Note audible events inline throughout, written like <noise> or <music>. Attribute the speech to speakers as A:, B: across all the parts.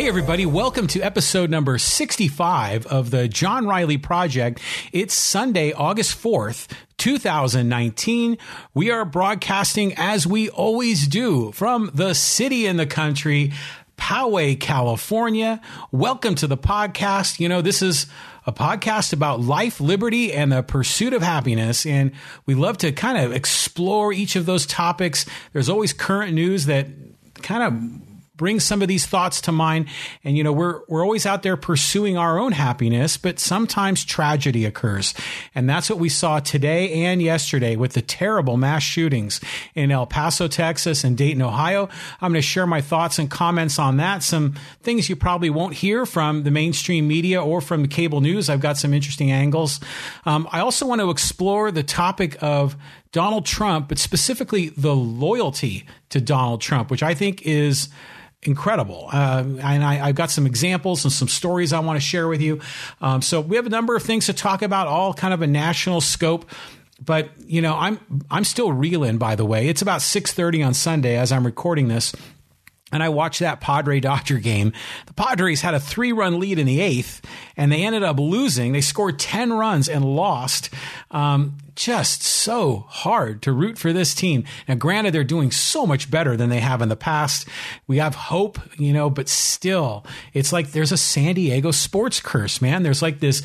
A: Hey, everybody, welcome to episode number 65 of the John Riley Project. It's Sunday, August 4th, 2019. We are broadcasting as we always do from the city in the country, Poway, California. Welcome to the podcast. You know, this is a podcast about life, liberty, and the pursuit of happiness. And we love to kind of explore each of those topics. There's always current news that kind of bring some of these thoughts to mind. And, you know, we're, we're always out there pursuing our own happiness, but sometimes tragedy occurs. And that's what we saw today and yesterday with the terrible mass shootings in El Paso, Texas and Dayton, Ohio. I'm going to share my thoughts and comments on that. Some things you probably won't hear from the mainstream media or from the cable news. I've got some interesting angles. Um, I also want to explore the topic of Donald Trump, but specifically the loyalty to Donald Trump, which I think is incredible. Uh, and I, have got some examples and some stories I want to share with you. Um, so we have a number of things to talk about, all kind of a national scope. But you know, I'm I'm still reeling. By the way, it's about six thirty on Sunday as I'm recording this. And I watched that Padre Dodger game. The Padres had a three run lead in the eighth, and they ended up losing. They scored 10 runs and lost. Um, just so hard to root for this team. Now, granted, they're doing so much better than they have in the past. We have hope, you know, but still, it's like there's a San Diego sports curse, man. There's like this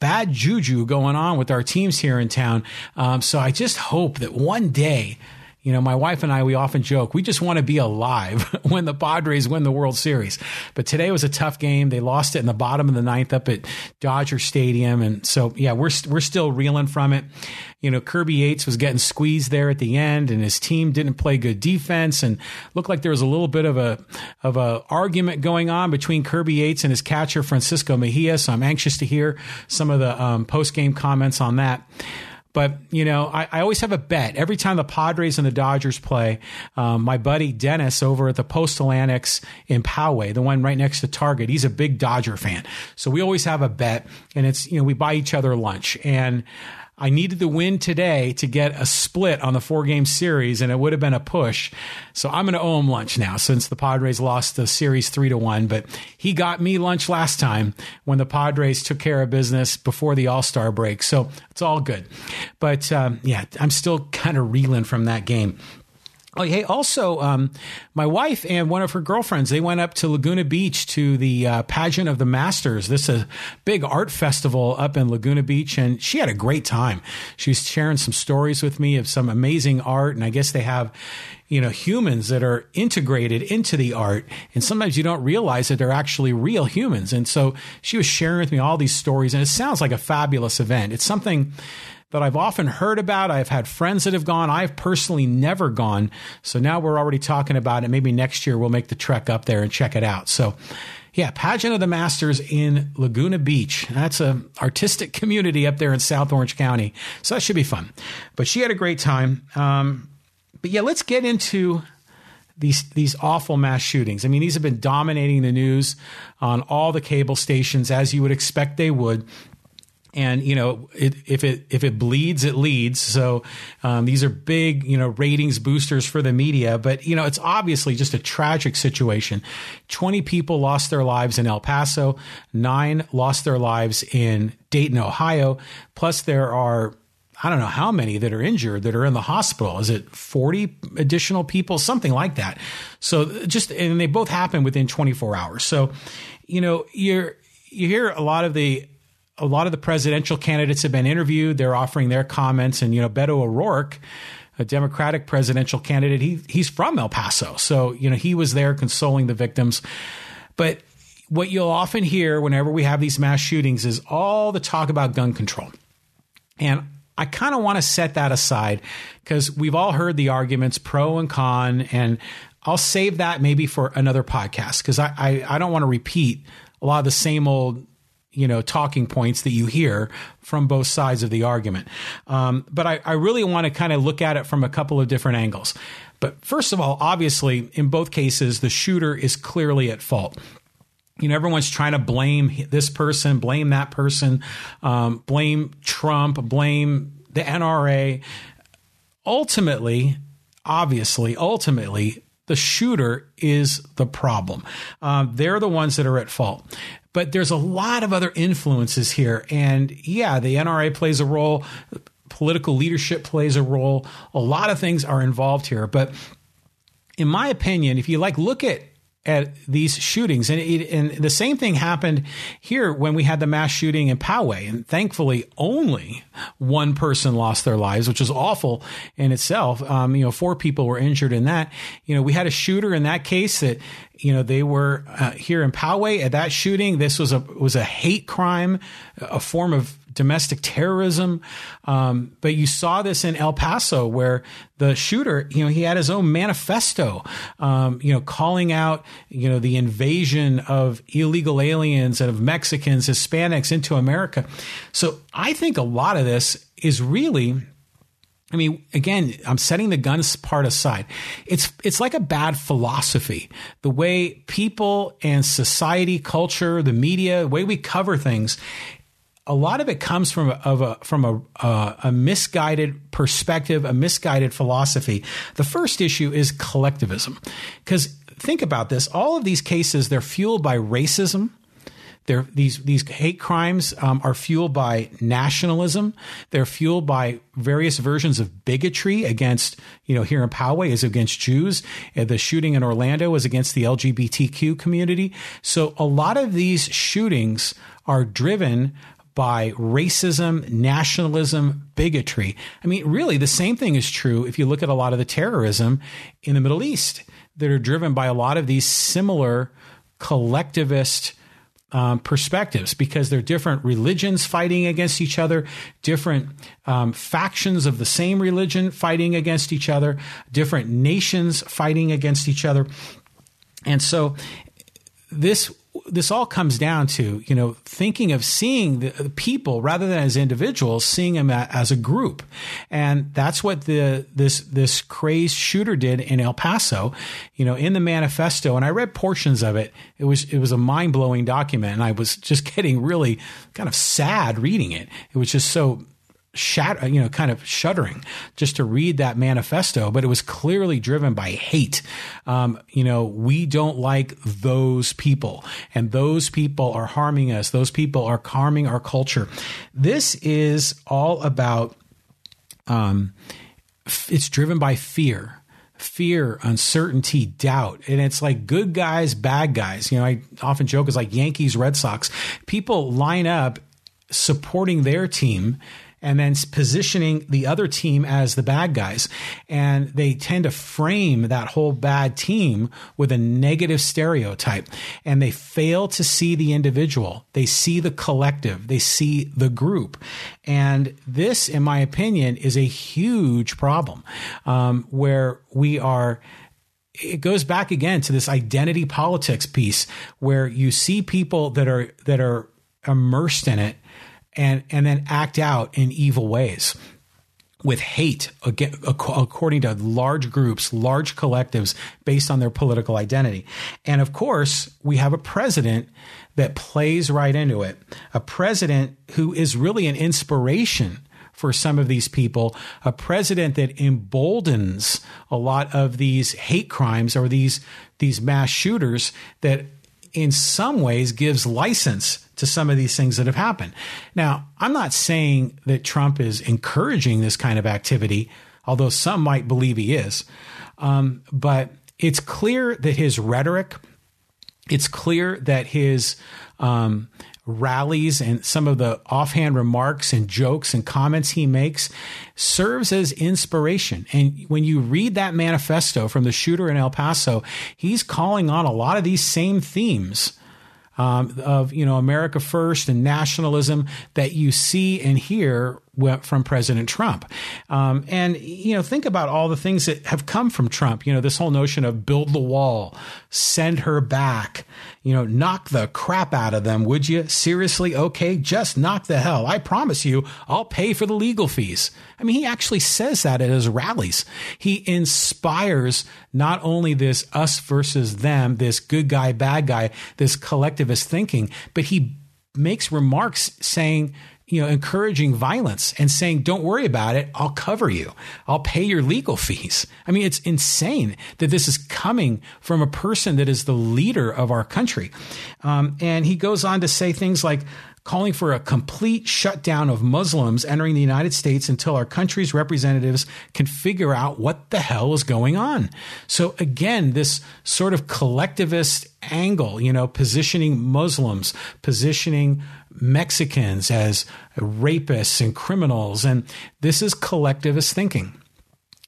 A: bad juju going on with our teams here in town. Um, so I just hope that one day you know, my wife and I, we often joke, we just want to be alive <laughs> when the Padres win the World Series. But today was a tough game. They lost it in the bottom of the ninth up at Dodger Stadium. And so, yeah, we're, we're still reeling from it. You know, Kirby Yates was getting squeezed there at the end and his team didn't play good defense and looked like there was a little bit of a, of a argument going on between Kirby Yates and his catcher, Francisco Mejia. So I'm anxious to hear some of the um, post game comments on that. But, you know, I, I, always have a bet. Every time the Padres and the Dodgers play, um, my buddy Dennis over at the Postal Annex in Poway, the one right next to Target, he's a big Dodger fan. So we always have a bet and it's, you know, we buy each other lunch. And I needed the win today to get a split on the four game series, and it would have been a push. So I'm going to owe him lunch now since the Padres lost the series three to one. But he got me lunch last time when the Padres took care of business before the All Star break. So it's all good. But um, yeah, I'm still kind of reeling from that game. Oh, hey, also, um, my wife and one of her girlfriends, they went up to Laguna Beach to the uh, pageant of the Masters. This is a big art festival up in Laguna Beach, and she had a great time. She was sharing some stories with me of some amazing art, and I guess they have, you know, humans that are integrated into the art. And sometimes you don't realize that they're actually real humans. And so she was sharing with me all these stories, and it sounds like a fabulous event. It's something that I've often heard about. I've had friends that have gone. I've personally never gone. So now we're already talking about it. Maybe next year we'll make the trek up there and check it out. So yeah, Pageant of the Masters in Laguna Beach. That's a artistic community up there in South Orange County. So that should be fun. But she had a great time. Um, but yeah, let's get into these these awful mass shootings. I mean, these have been dominating the news on all the cable stations as you would expect they would and you know it, if it if it bleeds it leads so um, these are big you know ratings boosters for the media but you know it's obviously just a tragic situation 20 people lost their lives in el paso nine lost their lives in dayton ohio plus there are I don't know how many that are injured that are in the hospital. Is it 40 additional people? Something like that. So just, and they both happen within 24 hours. So, you know, you're, you hear a lot of the a lot of the presidential candidates have been interviewed. They're offering their comments, and you know, Beto O'Rourke, a Democratic presidential candidate, he he's from El Paso, so you know he was there consoling the victims. But what you'll often hear whenever we have these mass shootings is all the talk about gun control, and I kind of want to set that aside because we've all heard the arguments pro and con, and I'll save that maybe for another podcast because I, I I don't want to repeat a lot of the same old you know talking points that you hear from both sides of the argument. Um, but I, I really want to kind of look at it from a couple of different angles. But first of all, obviously, in both cases, the shooter is clearly at fault. You know, everyone's trying to blame this person, blame that person, um, blame Trump, blame the NRA. Ultimately, obviously, ultimately, the shooter is the problem. Um, they're the ones that are at fault. But there's a lot of other influences here. And yeah, the NRA plays a role, political leadership plays a role. A lot of things are involved here. But in my opinion, if you like look at at these shootings. And, it, and the same thing happened here when we had the mass shooting in Poway. And thankfully, only one person lost their lives, which is awful in itself. Um, you know, four people were injured in that. You know, we had a shooter in that case that, you know, they were uh, here in Poway at that shooting. This was a was a hate crime, a form of domestic terrorism. Um, but you saw this in El Paso where the shooter, you know, he had his own manifesto, um, you know, calling out, you know, the invasion of illegal aliens and of Mexicans, Hispanics into America. So I think a lot of this is really I mean, again, I'm setting the guns part aside. It's it's like a bad philosophy. The way people and society, culture, the media, the way we cover things, a lot of it comes from a, of a from a, a, a misguided perspective, a misguided philosophy. The first issue is collectivism, because think about this: all of these cases they're fueled by racism. They're, these these hate crimes um, are fueled by nationalism. They're fueled by various versions of bigotry against, you know, here in Poway is against Jews. Uh, the shooting in Orlando is against the LGBTQ community. So a lot of these shootings are driven by racism, nationalism, bigotry. I mean, really, the same thing is true if you look at a lot of the terrorism in the Middle East that are driven by a lot of these similar collectivist um, perspectives because they're different religions fighting against each other, different um, factions of the same religion fighting against each other, different nations fighting against each other. And so this this all comes down to you know thinking of seeing the people rather than as individuals, seeing them as a group, and that's what the this this crazed shooter did in El Paso. You know, in the manifesto, and I read portions of it. It was it was a mind blowing document, and I was just <laughs> getting really kind of sad reading it. It was just so shat, you know, kind of shuddering just to read that manifesto, but it was clearly driven by hate. Um, you know, we don't like those people and those people are harming us. Those people are harming our culture. This is all about, um, it's driven by fear fear, uncertainty, doubt. And it's like good guys, bad guys. You know, I often joke it's like Yankees, Red Sox. People line up supporting their team and then positioning the other team as the bad guys. And they tend to frame that whole bad team with a negative stereotype. And they fail to see the individual. They see the collective. They see the group. And this, in my opinion, is a huge problem um, where we are it goes back again to this identity politics piece where you see people that are that are immersed in it and and then act out in evil ways with hate according to large groups, large collectives based on their political identity. And of course, we have a president that plays right into it. A president who is really an inspiration for some of these people, a president that emboldens a lot of these hate crimes or these these mass shooters that in some ways gives license to some of these things that have happened. Now, I'm not saying that Trump is encouraging this kind of activity, although some might believe he is. Um, but it's clear that his rhetoric, it's clear that his um, rallies and some of the offhand remarks and jokes and comments he makes serves as inspiration. And when you read that manifesto from the shooter in El Paso, he's calling on a lot of these same themes um, of you know America first and nationalism that you see and hear from President Trump. Um, and you know think about all the things that have come from Trump. You know this whole notion of build the wall, send her back. You know knock the crap out of them, would you? Seriously, okay, just knock the hell. I promise you, I'll pay for the legal fees. I mean, he actually says that at his rallies. He inspires not only this us versus them, this good guy, bad guy, this collectivist thinking, but he makes remarks saying, you know, encouraging violence and saying, don't worry about it. I'll cover you. I'll pay your legal fees. I mean, it's insane that this is coming from a person that is the leader of our country. Um, and he goes on to say things like, calling for a complete shutdown of Muslims entering the United States until our country's representatives can figure out what the hell is going on. So again, this sort of collectivist angle, you know, positioning Muslims, positioning Mexicans as rapists and criminals. And this is collectivist thinking.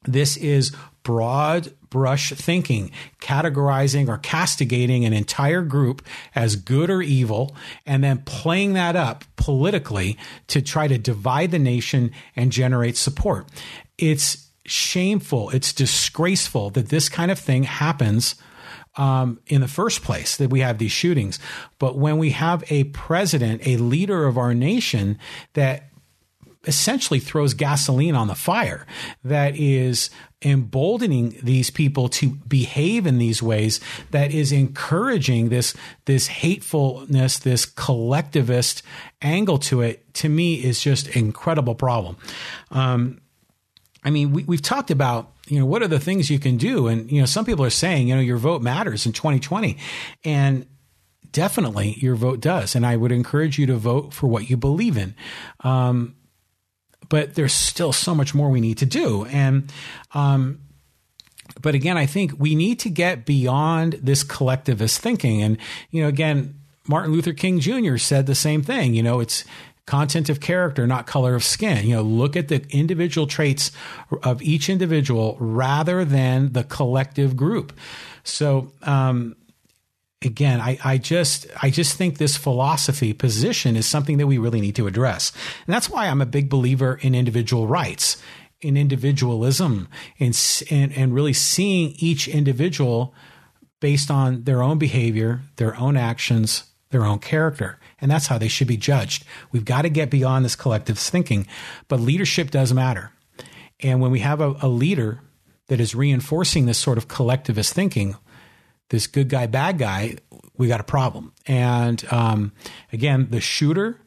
A: This is broad brush thinking, categorizing or castigating an entire group as good or evil, and then playing that up politically to try to divide the nation and generate support. It's shameful, it's disgraceful that this kind of thing happens. Um, in the first place, that we have these shootings. But when we have a president, a leader of our nation that essentially throws gasoline on the fire that is emboldening these people to behave in these ways that is encouraging this this hatefulness this collectivist angle to it to me is just incredible problem um, i mean we, we've talked about you know what are the things you can do and you know some people are saying you know your vote matters in 2020 and definitely your vote does and i would encourage you to vote for what you believe in um, but there's still so much more we need to do. And, um, but again, I think we need to get beyond this collectivist thinking. And, you know, again, Martin Luther King Jr. said the same thing. You know, it's content of character, not color of skin. You know, look at the individual traits of each individual rather than the collective group. So, um, again, I, I just I just think this philosophy position is something that we really need to address. And that's why I'm a big believer in individual rights, in individualism, in, and, and really seeing each individual based on their own behavior, their own actions, their own character. And that's how they should be judged. We've got to get beyond this collective thinking. But leadership does matter. And when we have a, a leader that is reinforcing this sort of collectivist thinking, this good guy, bad guy, we got a problem. And um, again, the shooter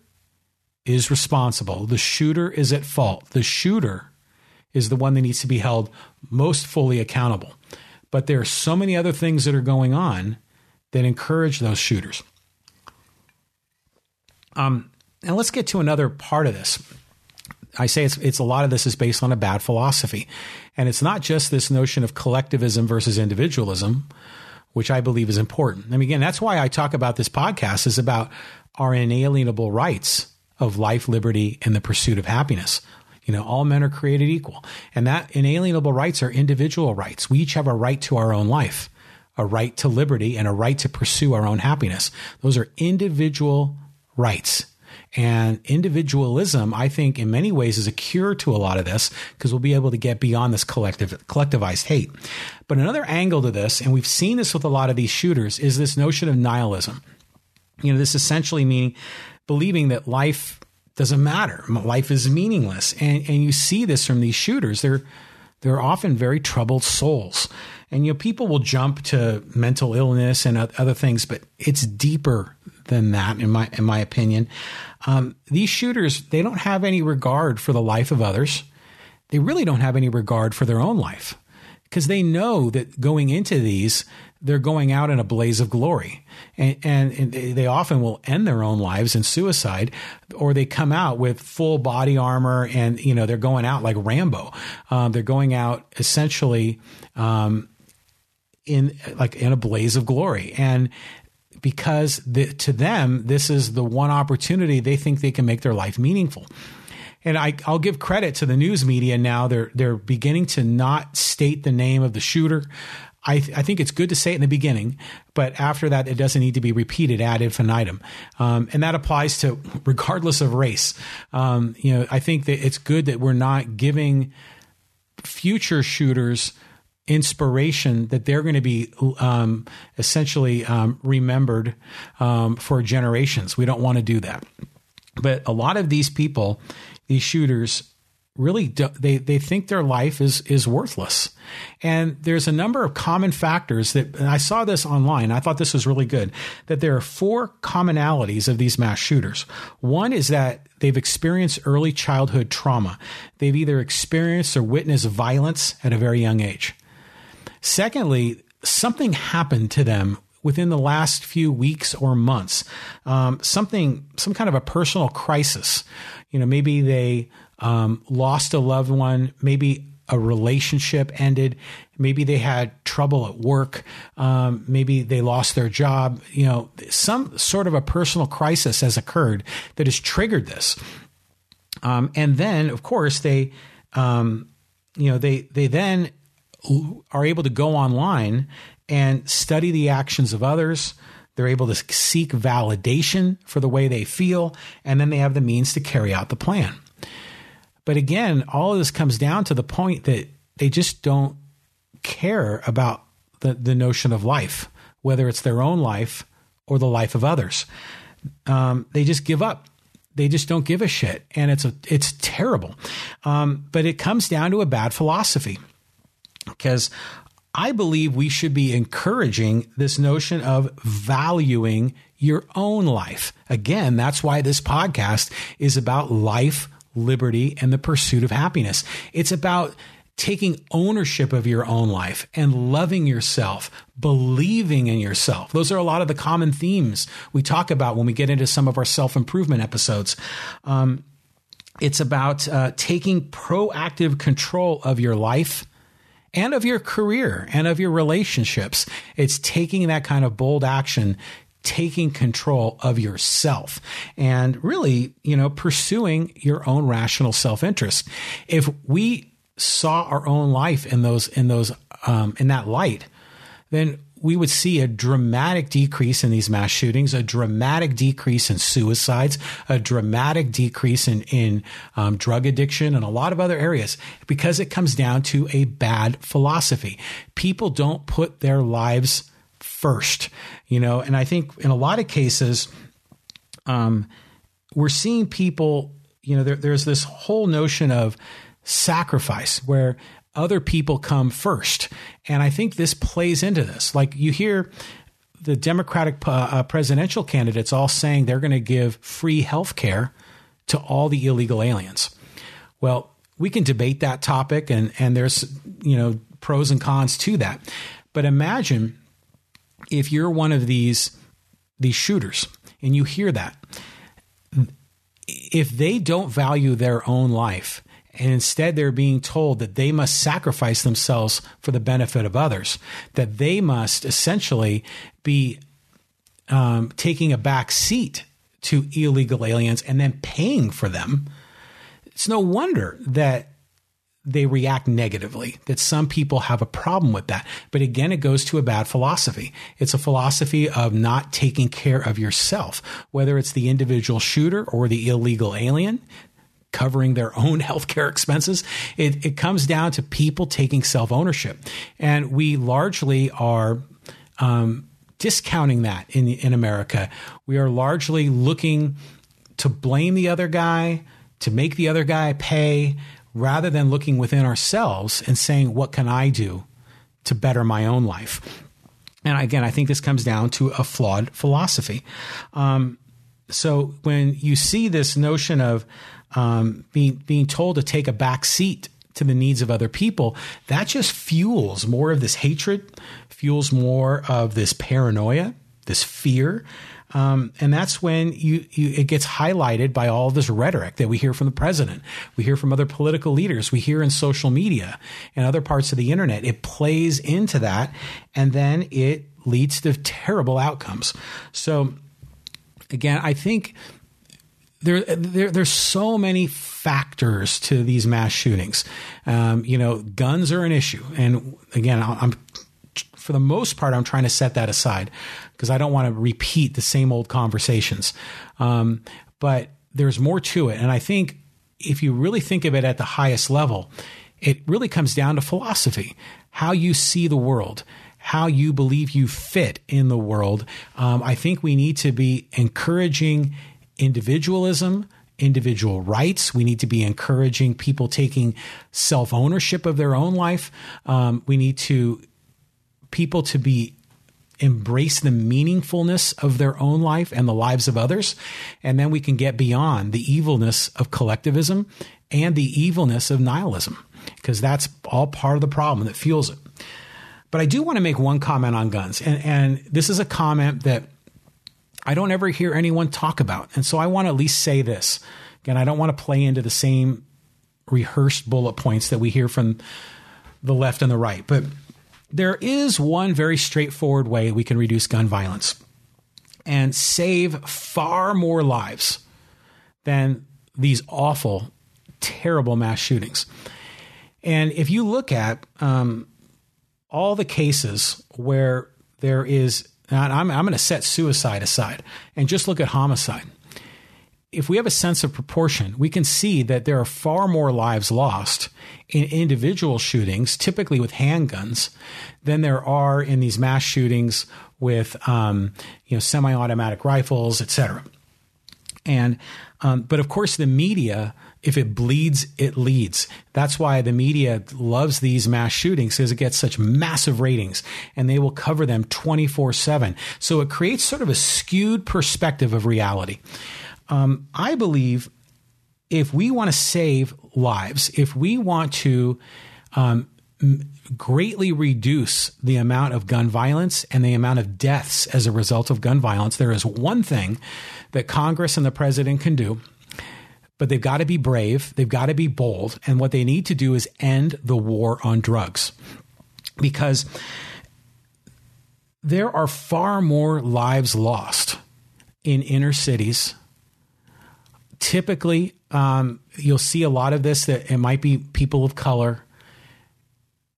A: is responsible. The shooter is at fault. The shooter is the one that needs to be held most fully accountable. But there are so many other things that are going on that encourage those shooters. Um, and let's get to another part of this. I say it's it's a lot of this is based on a bad philosophy, and it's not just this notion of collectivism versus individualism, which I believe is important. Mean, again, that's why I talk about this podcast is about our inalienable rights of life, liberty, and the pursuit of happiness. You know, all men are created equal. And that inalienable rights are individual rights. We each have a right to our own life, a right to liberty, and a right to pursue our own happiness. Those are individual rights. And individualism, I think, in many ways is a cure to a lot of this because we'll be able to get beyond this collective, collectivized hate. But another angle to this, and we've seen this with a lot of these shooters, is this notion of nihilism. You know, this essentially meaning believing that life doesn't matter, life is meaningless, and and you see this from these shooters. They're they're often very troubled souls, and you know people will jump to mental illness and other things, but it's deeper than that, in my in my opinion. Um, these shooters they don't have any regard for the life of others. They really don't have any regard for their own life because they know that going into these they're going out in a blaze of glory. And, and, and, they often will end their own lives in suicide, or they come out with full body armor and, you know, they're going out like Rambo. Um, they're going out essentially um, in like in a blaze of glory. And because the, to them, this is the one opportunity they think they can make their life meaningful. And I, will give credit to the news media now. They're they're beginning to not state the name of the shooter. I, th- I think it's good to say it in the beginning, but after that, it doesn't need to be repeated ad infinitum. Um, and that applies to regardless of race. Um, you know, I think that it's good that we're not giving future shooters inspiration that they're going to be um, essentially um, remembered um, for generations. We don't want to do that. But a lot of these people, these shooters, really do, they they think their life is is worthless. And there's a number of common factors that I saw this online. I thought this was really good that there are four commonalities of these mass shooters. One is that they've experienced early childhood trauma. They've either experienced or witnessed violence at a very young age. Secondly, something happened to them within the last few weeks or months. Um, something, some kind of a personal crisis. You know, maybe they um, lost a loved one, maybe a relationship ended, maybe they had trouble at work, um, maybe they lost their job. You know, some sort of a personal crisis has occurred that has triggered this. Um, and then, of course, they, um, you know, they they then are able to go online and study the actions of others. They're able to seek validation for the way they feel, and then they have the means to carry out the plan. But again, all of this comes down to the point that they just don't care about the, the notion of life, whether it's their own life or the life of others. Um, they just give up. They just don't give a shit, and it's a it's terrible. Um, but it comes down to a bad philosophy, because I believe we should be encouraging this notion of valuing your own life. Again, that's why this podcast is about life liberty, and the pursuit of happiness. It's about taking ownership of your own life and loving yourself, believing in yourself. Those are a lot of the common themes we talk about when we get into some of our self improvement episodes. Um, it's about uh, taking proactive control of your life and of your career and of your relationships. It's taking that kind of bold action taking control of yourself and really, you know, pursuing your own rational self-interest. If we saw our own life in those, in those, um, in that light, then we would see a dramatic decrease in these mass shootings, a dramatic decrease in suicides, a dramatic decrease in, in um, drug addiction and a lot of other areas because it comes down to a bad philosophy. People don't put their lives first, you know, and I think in a lot of cases, um, we're seeing people, you know, there, there's this whole notion of sacrifice where other people come first. And I think this plays into this. Like you hear the Democratic uh, uh presidential candidates all saying they're going to give free health care to all the illegal aliens. Well, we can debate that topic and, and there's, you know, pros and cons to that. But imagine if you're one of these these shooters and you hear that if they don't value their own life and instead they're being told that they must sacrifice themselves for the benefit of others that they must essentially be um, taking a back seat to illegal aliens and then paying for them it's no wonder that they react negatively, that some people have a problem with that. But again, it goes to a bad philosophy. It's a philosophy of not taking care of yourself, whether it's the individual shooter or the illegal alien covering their own <laughs> healthcare expenses. It, it comes down to people taking self ownership. And we largely are, um, discounting that in, in America. We are largely looking to blame the other guy, to make the other guy pay rather than looking within ourselves and saying, what can I do to better my own life? And again, I think this comes down to a flawed philosophy. Um, so when you see this notion of um, being being told to take a back seat to the needs of other people, that just fuels more of this hatred, fuels more of this paranoia, this fear, um, and that's when you, you, it gets highlighted by all this rhetoric that we hear from the president, we hear from other political leaders, we hear in social media and other parts of the internet. It plays into that, and then it leads to terrible outcomes. So, again, I think there, there there's so many factors to these mass shootings. Um, you know, guns are an issue, and again, I'm for the most part, I'm trying to set that aside because I don't want to repeat the same old conversations. Um, but there's more to it. And I think if you really think of it at the highest level, it really comes down to philosophy, how you see the world, how you believe you fit in the world. Um, I think we need to be encouraging individualism, individual rights. We need to be encouraging people taking self ownership of their own life. Um, we need to people to be embrace the meaningfulness of their own life and the lives of others. And then we can get beyond the evilness of collectivism and the evilness of nihilism, because that's all part of the problem that fuels it. But I do want to make one comment on guns. And, and this is a comment that I don't ever hear anyone talk about. And so I want to at least say this. Again, I don't want to play into the same rehearsed bullet points that we hear from the left and the right. But there is one very straightforward way we can reduce gun violence and save far more lives than these awful, terrible mass shootings. And if you look at um, all the cases where there is I'm, I'm going to set suicide aside and just look at homicide. If we have a sense of proportion, we can see that there are far more lives lost in individual shootings, typically with handguns, than there are in these mass shootings with um, you know semi-automatic rifles, etc. And um, but of course, the media if it bleeds, it leads. That's why the media loves these mass shootings because it gets such massive ratings and they will cover them 24 7. So it creates sort of a skewed perspective of reality. Um, I believe if we want to save lives, if we want to um, greatly reduce the amount of gun violence and the amount of deaths as a result of gun violence, there is one thing that Congress and the president can do but they've got to be brave. They've got to be bold. And what they need to do is end the war on drugs because there are far more lives lost in inner cities. Typically, um, you'll see a lot of this that it might be people of color.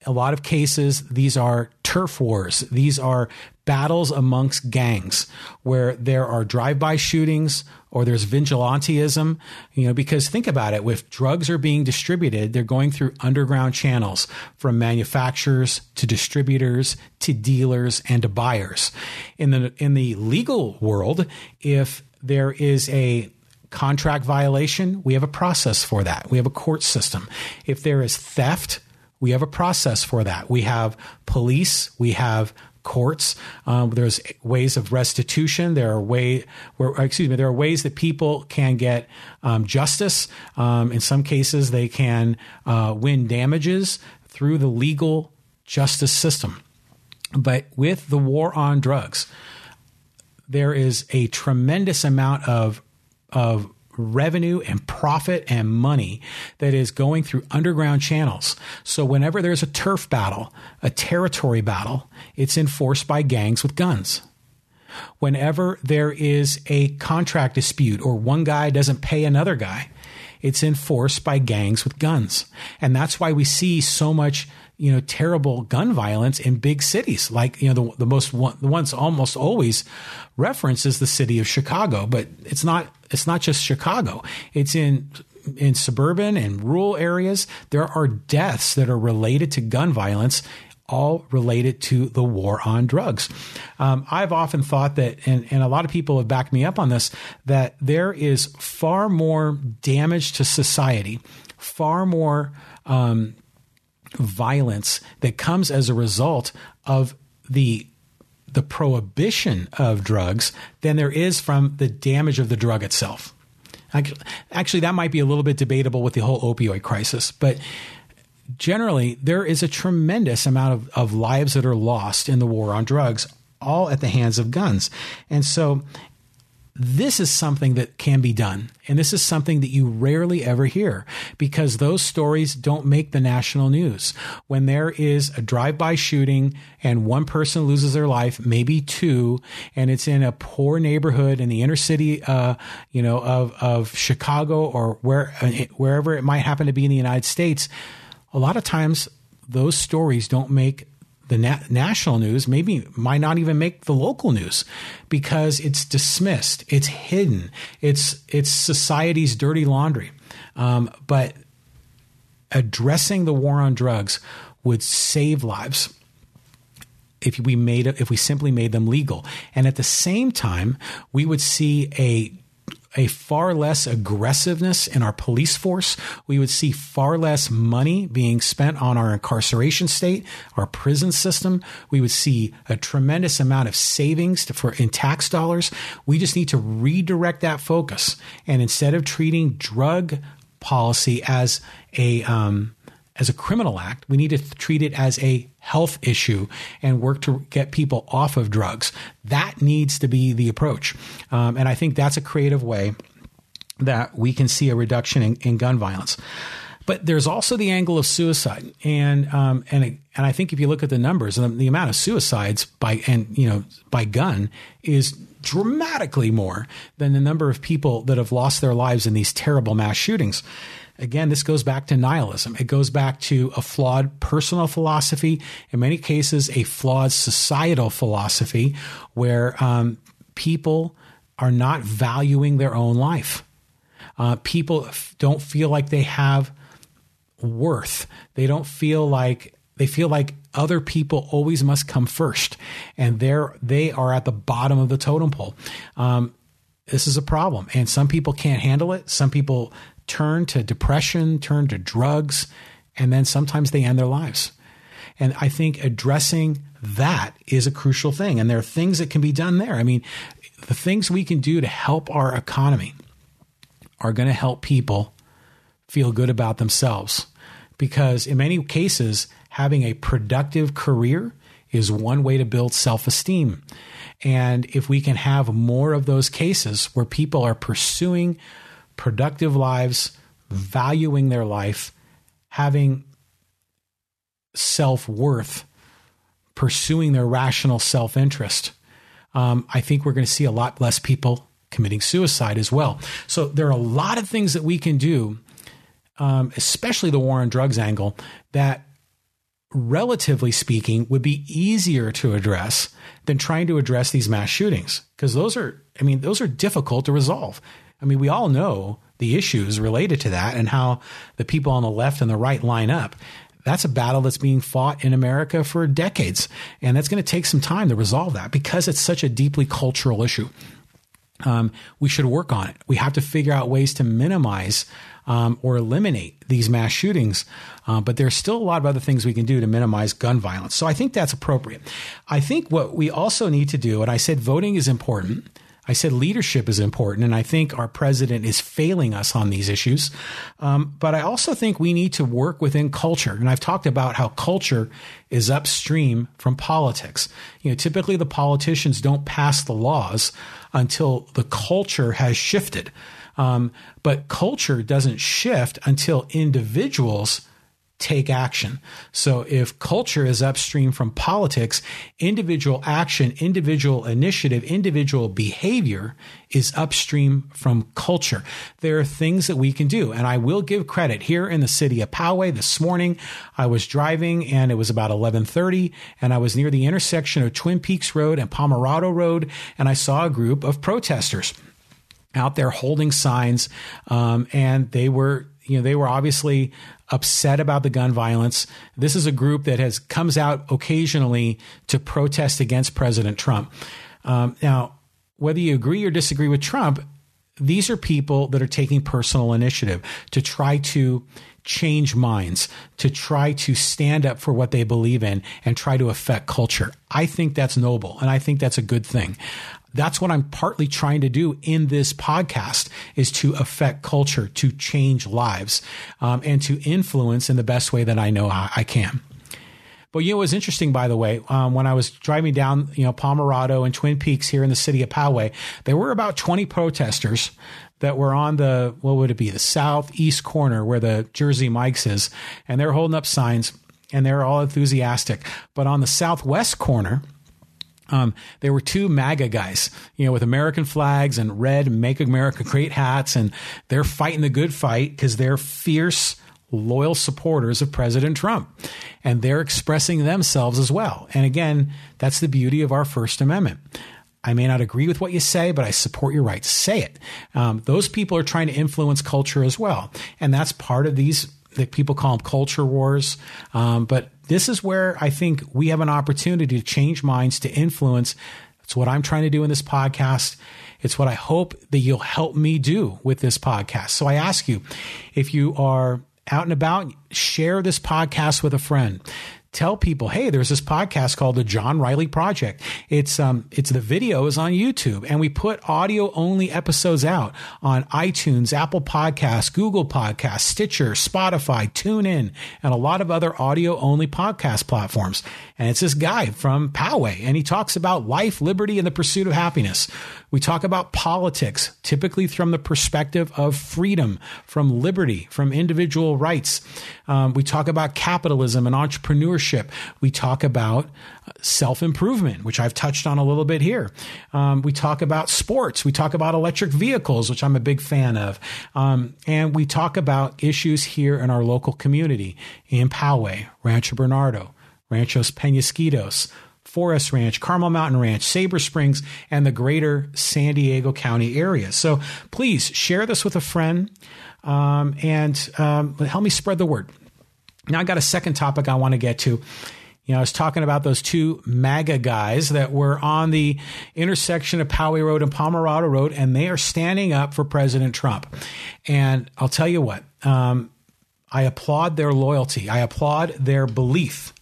A: A lot of cases, these are turf wars. These are battles amongst gangs where there are drive-by shootings or there's vigilantism, you know, because think about it. If drugs are being distributed, they're going through underground channels from manufacturers to distributors to dealers and to buyers. In the, in the legal world, if there is a contract violation, we have a process for that. We have a court system. If there is theft, we have a process for that. We have police, we have courts. Um, there's ways of restitution. There are way, where, excuse me, there are ways that people can get um, justice. Um, in some cases, they can uh, win damages through the legal justice system. But with the war on drugs, there is a tremendous amount of of revenue and profit and money that is going through underground channels. So whenever there's a turf battle, a territory battle, it's enforced by gangs with guns. Whenever there is a contract dispute or one guy doesn't pay another guy, it's enforced by gangs with guns. And that's why we see so much you know terrible gun violence in big cities. Like you know the, the most one, the ones almost always reference is the city of Chicago but it's not it's not just Chicago. It's in in suburban and rural areas. There are deaths that are related to gun violence all related to the war on drugs. Um, I've often thought that, and, and a lot of people have backed me up on this, that there is far more damage to society, far more um, violence that comes as a result of the the prohibition of drugs than there is from the damage of the drug itself. Actually, that might be a little bit debatable with the whole opioid crisis, but generally, there is a tremendous amount of, of lives that are lost in the war on drugs, all at the hands of guns. And so this is something that can be done. And this is something that you rarely ever hear because those stories don't make the national news. When there is a drive-by shooting and one person loses their life, maybe two, and it's in a poor neighborhood in the inner city, uh, you know, of, of Chicago or where, wherever it might happen to be in the United States, a lot of times those stories don't make the na- national news, maybe might not even make the local news because it's dismissed, it's hidden, it's it's society's dirty laundry. Um, but addressing the war on drugs would save lives if we made if we simply made them legal, and at the same time, we would see a a far less aggressiveness in our police force. We would see far less money being spent on our incarceration state, our prison system. We would see a tremendous amount of savings to, for in tax dollars. We just need to redirect that focus. And instead of treating drug policy as a um, as a criminal act, we need to treat it as a health issue and work to get people off of drugs. That needs to be the approach. Um, and I think that's a creative way that we can see a reduction in, in gun violence. But there's also the angle of suicide, and um, and and I think if you look at the numbers, the, the amount of suicides by and you know by gun is dramatically more than the number of people that have lost their lives in these terrible mass shootings. Again, this goes back to nihilism. It goes back to a flawed personal philosophy, in many cases, a flawed societal philosophy where um, people are not valuing their own life. Uh, people don't feel like they have worth. They don't feel like they feel like other people always must come first, and they're they are at the bottom of the totem pole. Um, this is a problem, and some people can't handle it. Some people turn to depression, turn to drugs, and then sometimes they end their lives. And I think addressing that is a crucial thing. And there are things that can be done there. I mean, the things we can do to help our economy are going to help people feel good about themselves. Because in many cases, having a productive career is one way to build self esteem. And if we can have more of those cases where people are pursuing productive lives, valuing their life, having self worth, pursuing their rational self interest, um, I think we're going to see a lot less people committing suicide as well. So there are a lot of things that we can do, um, especially the war on drugs angle, that relatively speaking would be easier to address than trying to address these mass shootings. Because those are i mean those are difficult to resolve I mean, we all know the issues related to that and how the people on the left and the right line up. That's a battle that's being fought in America for decades. And that's going to take some time to resolve that because it's such a deeply cultural issue. Um, we should work on it. We have to figure out ways to minimize um, or eliminate these mass shootings. Uh, but there's still a lot of other things we can do to minimize gun violence. So I think that's appropriate. I think what we also need to do, and I said voting is important. I said leadership is important, and I think our president is failing us on these issues. Um, but I also think we need to work within culture. And I've talked about how culture is upstream from politics. You know, typically the politicians don't pass the laws until the culture has shifted. Um, but culture doesn't shift until individuals take action. So if culture is upstream from politics, individual action, individual initiative, individual behavior is upstream from culture. There are things that we can do. And I will give credit here in the city of Poway this morning. I was driving and it was about 1130 and I was near the intersection of Twin Peaks Road and Pomerado Road and I saw a group of protesters out there holding signs um, and they were you know they were obviously upset about the gun violence. This is a group that has comes out occasionally to protest against President Trump. Um, now, whether you agree or disagree with Trump, these are people that are taking personal initiative to try to change minds, to try to stand up for what they believe in and try to affect culture. I think that's noble and I think that's a good thing that's what I'm partly trying to do in this podcast is to affect culture, to change lives, um, and to influence in the best way that I know I can. But you know, it was interesting, by the way, um, when I was driving down, you know, Pomerado and Twin Peaks here in the city of Poway, there were about 20 protesters that were on the, what would it be, the southeast corner where the Jersey Mike's is. And they're holding up signs and they're all enthusiastic. But on the southwest corner, um, there were two MAGA guys, you know, with American flags and red "Make America Great" hats, and they're fighting the good fight because they're fierce, loyal supporters of President Trump, and they're expressing themselves as well. And again, that's the beauty of our First Amendment. I may not agree with what you say, but I support your right to say it. Um, those people are trying to influence culture as well, and that's part of these that people call them culture wars. Um, but this is where I think we have an opportunity to change minds, to influence It's what I'm trying to do in this podcast. It's what I hope that you'll help me do with this podcast. So I ask you, if you are out and about, share this podcast with a friend tell people, hey, there's this podcast called the John Riley Project. It's um, it's the video is on YouTube, and we put audio only episodes out on iTunes, Apple Podcasts, Google Podcasts, Stitcher, Spotify, TuneIn, and a lot of other audio only podcast platforms. And it's this guy from Poway, and he talks about life, liberty, and the pursuit of happiness. We talk about politics, typically from the perspective of freedom, from liberty, from individual rights. Um, we talk about capitalism and entrepreneurship. We talk about self improvement, which I've touched on a little bit here. Um, we talk about sports. We talk about electric vehicles, which I'm a big fan of. Um, and we talk about issues here in our local community in Poway, Rancho Bernardo, Ranchos Penasquitos, 4S Ranch, Carmel Mountain Ranch, Sabre Springs, and the greater San Diego County area. So please share this with a friend um, and um, help me spread the word. Now, I got a second topic I want to get to. You know, I was talking about those two MAGA guys that were on the intersection of Poway Road and Pomerado Road, and they are standing up for President Trump. And I'll tell you what, um, I applaud their loyalty. I applaud their belief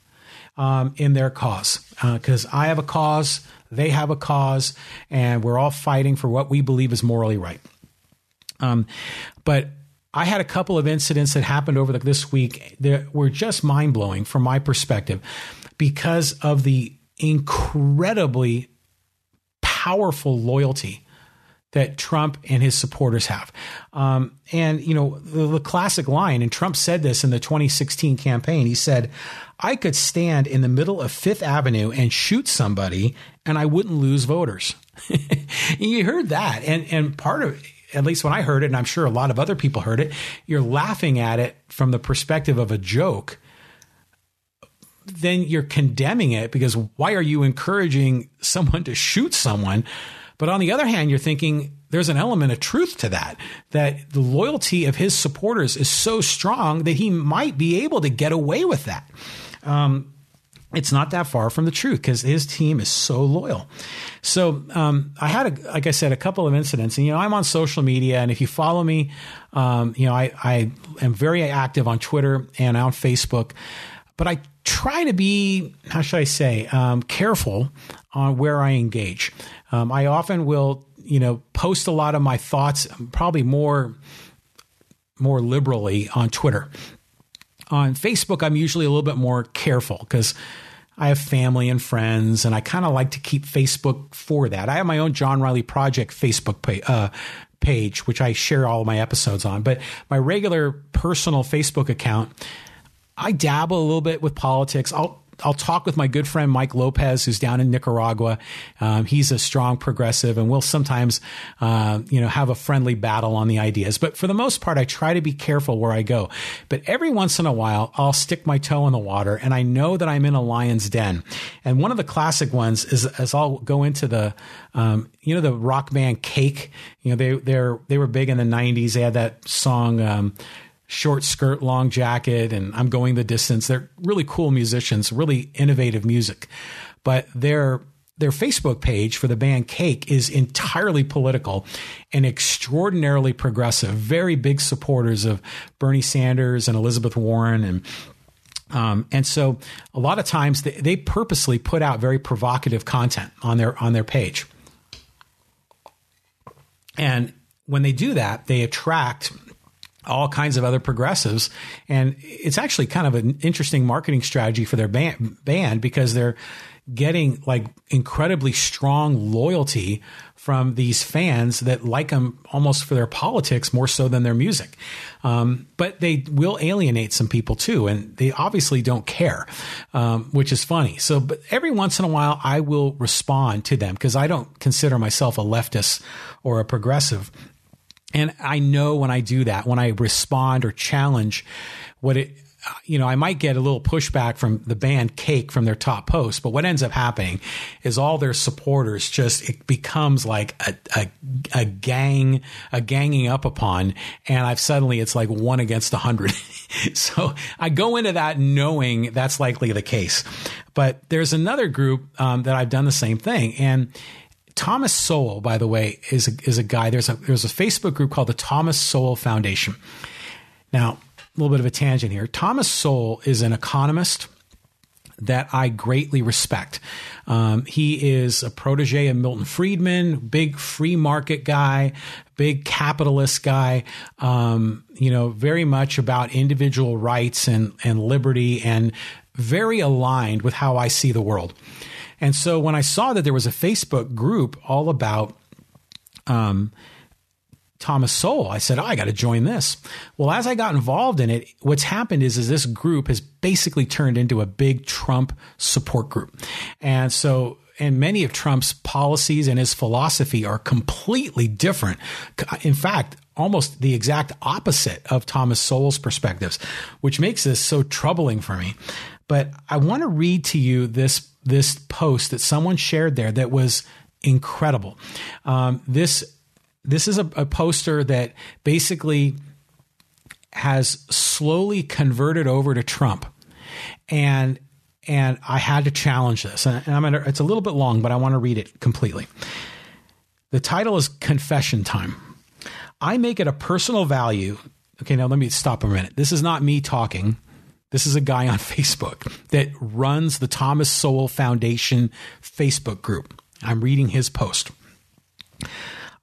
A: um, in their cause because uh, I have a cause, they have a cause, and we're all fighting for what we believe is morally right. Um, but I had a couple of incidents that happened over the, this week that were just mind blowing from my perspective because of the incredibly powerful loyalty that Trump and his supporters have. Um, and, you know, the, the, classic line, and Trump said this in the 2016 campaign, he said, I could stand in the middle of Fifth Avenue and shoot somebody and I wouldn't lose voters. <laughs> you heard that. And, and part of at least when I heard it, and I'm sure a lot of other people heard it, you're laughing at it from the perspective of a joke. Then you're condemning it because why are you encouraging someone to shoot someone? But on the other hand, you're thinking there's an element of truth to that, that the loyalty of his supporters is so strong that he might be able to get away with that. Um, it's not that far from the truth because his team is so loyal. So um, I had, a, like I said, a couple of incidents, and you know I'm on social media, and if you follow me, um, you know I, I am very active on Twitter and on Facebook, but I try to be how should I say um, careful on where I engage. Um, I often will, you know, post a lot of my thoughts, probably more more liberally on Twitter. On Facebook, I'm usually a little bit more careful because I have family and friends, and I kind of like to keep Facebook for that. I have my own John Riley Project Facebook page, uh, page, which I share all my episodes on. But my regular personal Facebook account, I dabble a little bit with politics. I'll I'll talk with my good friend Mike Lopez, who's down in Nicaragua. Um, he's a strong progressive, and we'll sometimes, uh, you know, have a friendly battle on the ideas. But for the most part, I try to be careful where I go. But every once in a while, I'll stick my toe in the water, and I know that I'm in a lion's den. And one of the classic ones is, as I'll go into the, um, you know, the rock band Cake. You know, they they they were big in the '90s. They had that song. Um, short skirt, long jacket, and I'm going the distance. They're really cool musicians, really innovative music. But their their Facebook page for the band Cake is entirely political and extraordinarily progressive. Very big supporters of Bernie Sanders and Elizabeth Warren and um, and so a lot of times they, they purposely put out very provocative content on their on their page. And when they do that, they attract all kinds of other progressives. And it's actually kind of an interesting marketing strategy for their band, band because they're getting like incredibly strong loyalty from these fans that like them almost for their politics more so than their music. Um, but they will alienate some people too, and they obviously don't care, um, which is funny. So, but every once in a while, I will respond to them because I don't consider myself a leftist or a progressive. And I know when I do that, when I respond or challenge what it, you know, I might get a little pushback from the band Cake from their top post, but what ends up happening is all their supporters just, it becomes like a, a, a gang, a ganging up upon. And I've suddenly, it's like one against a hundred. <laughs> so I go into that knowing that's likely the case. But there's another group um, that I've done the same thing. And Thomas Sowell, by the way, is a, is a guy. There's a there's a Facebook group called the Thomas Sowell Foundation. Now, a little bit of a tangent here. Thomas Sowell is an economist that I greatly respect. Um, he is a protege of Milton Friedman, big free market guy, big capitalist guy. Um, you know, very much about individual rights and and liberty, and very aligned with how I see the world. And so when I saw that there was a Facebook group all about um, Thomas Sowell, I said, oh, I got to join this. Well, as I got involved in it, what's happened is, is this group has basically turned into a big Trump support group. And so and many of Trump's policies and his philosophy are completely different. In fact, almost the exact opposite of Thomas Sowell's perspectives, which makes this so troubling for me. But I want to read to you this this post that someone shared there that was incredible. Um, this this is a, a poster that basically has slowly converted over to Trump, and and I had to challenge this. And I'm gonna, it's a little bit long, but I want to read it completely. The title is Confession Time. I make it a personal value. Okay, now let me stop a minute. This is not me talking. This is a guy on <laughs> Facebook that runs the Thomas Sowell Foundation Facebook group. I'm reading his post.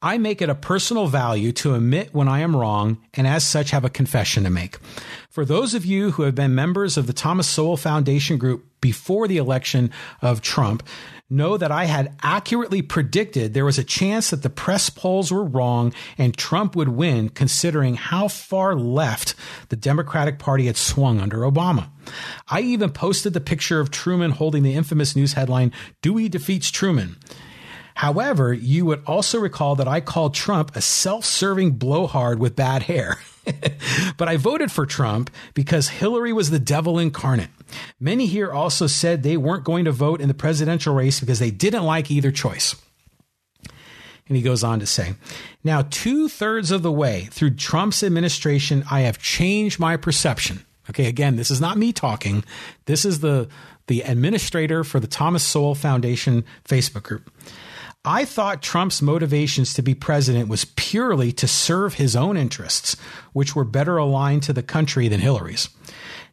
A: I make it a personal value to admit when I am wrong and as such have a confession to make. For those of you who have been members of the Thomas Sowell Foundation group before the election of Trump, know that I had accurately predicted there was a chance that the press polls were wrong and Trump would win, considering how far left the Democratic Party had swung under Obama. I even posted the picture of Truman holding the infamous news headline, Dewey defeats Truman. However, you would also recall that I called Trump a self serving blowhard with bad hair. <laughs> but I voted for Trump because Hillary was the devil incarnate. Many here also said they weren't going to vote in the presidential race because they didn't like either choice. And he goes on to say, now, two thirds of the way through Trump's administration, I have changed my perception. Okay, again, this is not me talking. This is the, the administrator for the Thomas Sowell Foundation Facebook group. I thought Trump's motivations to be president was purely to serve his own interests, which were better aligned to the country than Hillary's.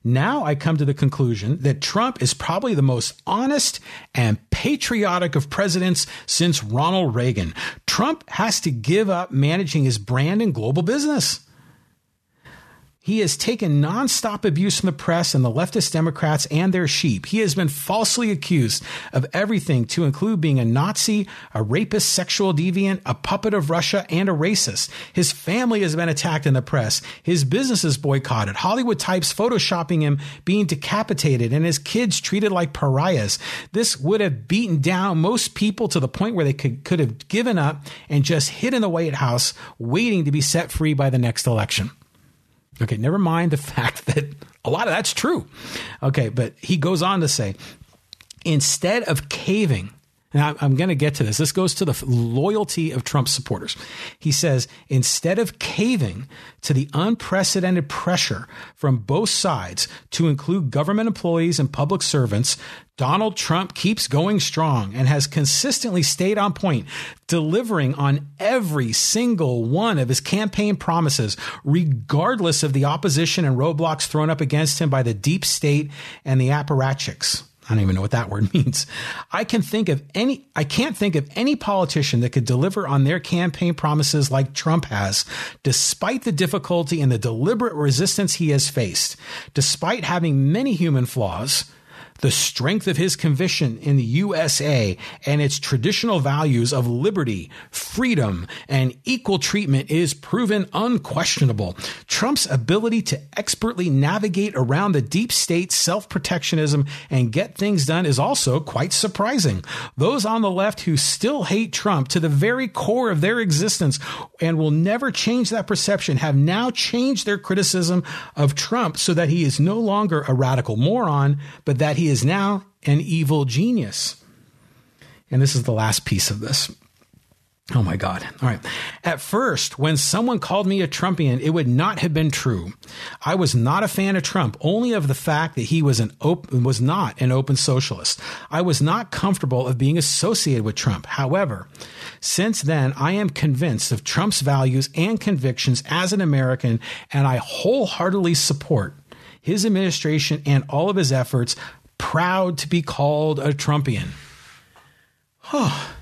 A: Now I come to the conclusion that Trump is probably the most honest and patriotic of presidents since Ronald Reagan. Trump has to give up managing his brand and global business. He has taken nonstop abuse from the press and the leftist Democrats and their sheep. He has been falsely accused of everything to include being a Nazi, a rapist, sexual deviant, a puppet of Russia, and a racist. His family has been attacked in the press. His business is boycotted. Hollywood types photoshopping him being decapitated and his kids treated like pariahs. This would have beaten down most people to the point where they could, could have given up and just hid in the White House waiting to be set free by the next election. Okay, never mind the <laughs> fact that a lot of that's true. Okay, but he goes on to say instead of caving, and I'm going to get to this, this goes to the loyalty of Trump supporters. He says instead of caving to the unprecedented pressure from both sides to include government employees and public servants Donald Trump keeps going strong and has consistently stayed on point, delivering on every single one of his campaign promises, regardless of the opposition and roadblocks thrown up against him by the deep state and the apparatchiks. I don't even know what that word <laughs> means. I can think of any, I can't think of any politician that could deliver on their campaign promises like Trump has, despite the difficulty and the deliberate resistance he has faced, despite having many human flaws the strength of his conviction in the USA and its traditional values of liberty, freedom, and equal treatment is proven unquestionable. Trump's ability to expertly navigate around the deep state self protectionism and get things done is also quite surprising. Those on the left who still hate Trump to the very core of their existence and will never change that perception have now changed their criticism of Trump so that he is no longer a radical moron, but that he he is now an evil genius. And this is the last piece of this. Oh my God. All right. At first, when someone called me a Trumpian, it would not have been true. I was not a fan of Trump, only of the fact that he was an open, was not an open socialist. I was not comfortable of being associated with Trump. However, since then, I am convinced of Trump's values and convictions as an American, and I wholeheartedly support his administration and all of his efforts. Proud to be called a Trumpian. Oh.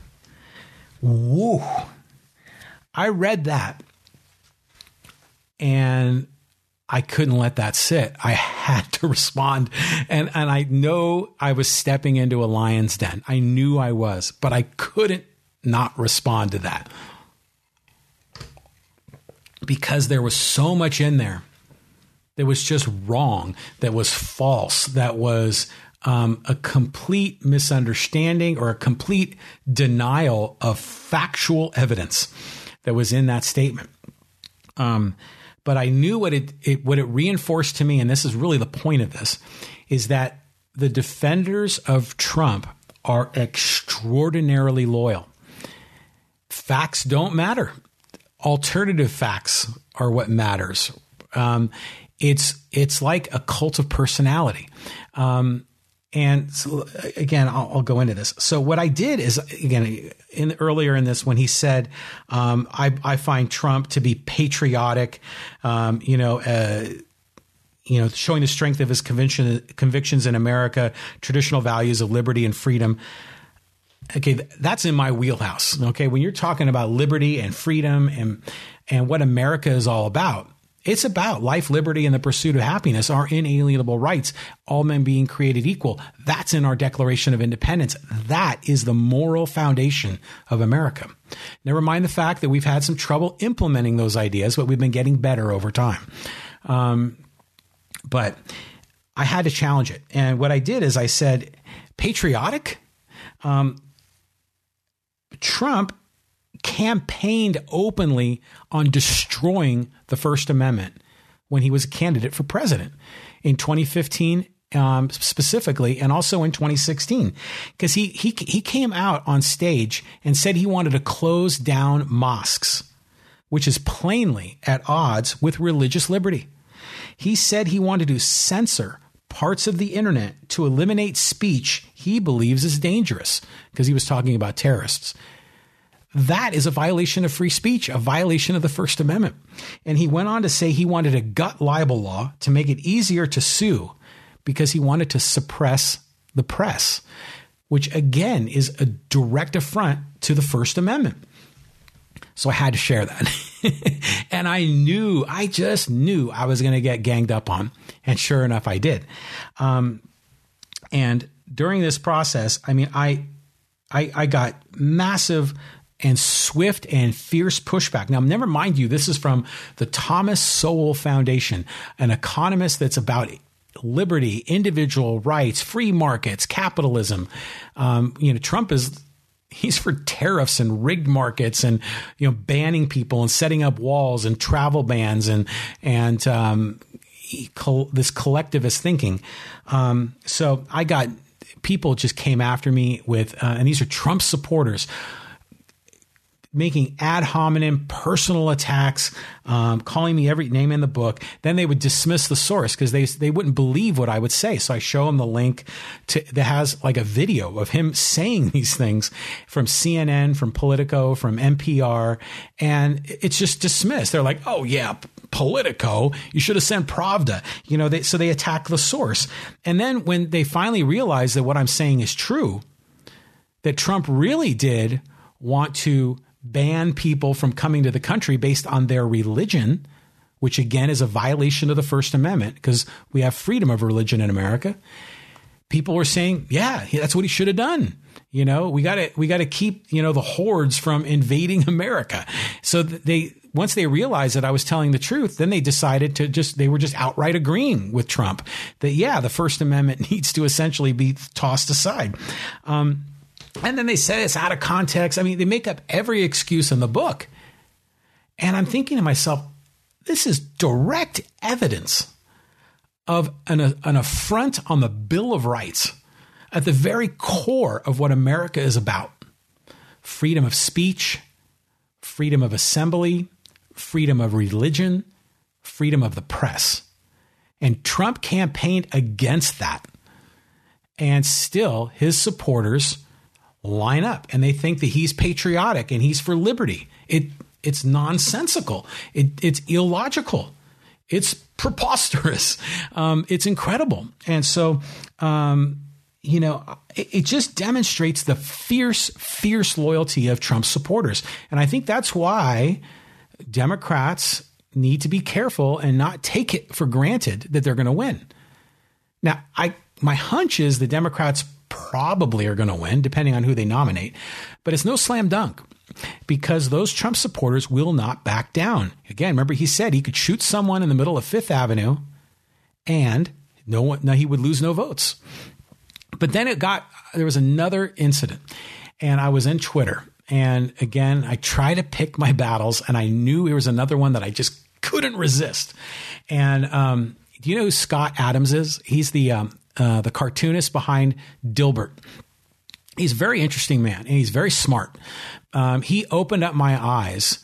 A: Woo. I read that and I couldn't let that sit. I had to <laughs> respond. And, and I know I was stepping into a lion's den. I knew I was, but I couldn't not respond to that because there was so much in there that was just wrong, that was false, that was um, a complete misunderstanding or a complete denial of factual evidence that was in that statement. Um, but I knew what it, it what it reinforced to me, and this is really the point of this, is that the defenders of Trump are extraordinarily loyal. Facts don't matter. Alternative facts are what matters. Um, it's it's like a cult of personality. Um, and so, again, I'll, I'll, go into this. So what I did is again in earlier in this when he said, um, I, I, find Trump to be patriotic, um, you know. Uh, you know, showing the strength of his conviction, convictions in America, traditional values of liberty and freedom. Okay, that's in my wheelhouse. Okay, when you're talking about liberty and freedom and and what America is all about, it's about life, liberty, and the pursuit of happiness, our inalienable rights, all men being created equal. That's in our Declaration of Independence. That is the moral foundation of America. Never mind the fact that we've had some trouble implementing those ideas, but we've been getting better over time. Um, but I had to challenge it. And what I did is I said, patriotic? Um, Trump campaigned openly on destroying the First Amendment when he was a candidate for president in 2015 um, specifically, and also in 2016, because he he he came out on stage and said he wanted to close down mosques, which is plainly at odds with religious liberty. He said he wanted to censor parts of the internet to eliminate speech he believes is dangerous because he was talking about terrorists. That is a violation of free speech, a violation of the First Amendment. And he went on to say he wanted a gut libel law to make it easier to sue because he wanted to suppress the press, which again is a direct affront to the First Amendment. So I had to share that. <laughs> and I knew, I just knew I was going to get ganged up on. And sure enough, I did. Um, and during this process, I mean, I, I, I got massive and swift and fierce pushback. Now, never mind you, this is from the Thomas Sowell Foundation, an economist that's about liberty, individual rights, free markets, capitalism. Um, you know, Trump is he's for tariffs and rigged markets and you know banning people and setting up walls and travel bans and and um, this collectivist thinking. Um, so I got people just came after me with, uh, and these are Trump supporters making ad hominem personal attacks, um, calling me every name in the book. Then they would dismiss the source because they they wouldn't believe what I would say. So I show them the link to that has like a video of him saying <laughs> these things from CNN, from Politico, from NPR, and it's just dismissed. They're like, "Oh yeah, Politico, you should have sent Pravda." You know, they, so they attack the source. And then when they finally realize that what I'm saying is true, that Trump really did want to ban people from coming to the country based on their religion, which again is a violation of the First Amendment because we have freedom of religion in America. People were saying, yeah, that's what he should have done. You know, we got to we got to keep you know the hordes from invading <laughs> America. So they once they realized that I was telling the truth, then they decided to just they were just outright agreeing with Trump that yeah, the First Amendment <laughs> needs to essentially be tossed aside. Um, and then they say it's out of context. I mean, they make up every excuse in the book. And I'm thinking to myself, this is direct evidence of an, an affront on the Bill of Rights at the very core of what America is about freedom of speech, freedom of assembly, freedom of religion, freedom of the press. And Trump campaigned against that. And still, his supporters line up and they think that he's patriotic and he's for liberty. It it's nonsensical. It, it's illogical. It's preposterous. <laughs> Um, it's incredible. And so, um, you know, it, just demonstrates the fierce, fierce loyalty of Trump's supporters. And I think that's why Democrats need to be careful and not take it for granted that they're going to win. Now, I my hunch is the Democrats probably are going to win, depending on who they nominate. But it's no slam dunk because those Trump supporters will not back down. Again, remember he said he could shoot someone in the middle of Fifth Avenue, and no one, no, he would lose no votes. But then it got there was another incident, and I was in Twitter, and again I try to pick my battles, and I knew it was another one that I just couldn't resist. And um, do you know who Scott Adams is? He's the um, uh, the cartoonist behind Dilbert. He's a very interesting man and he's very smart. Um, he opened up my eyes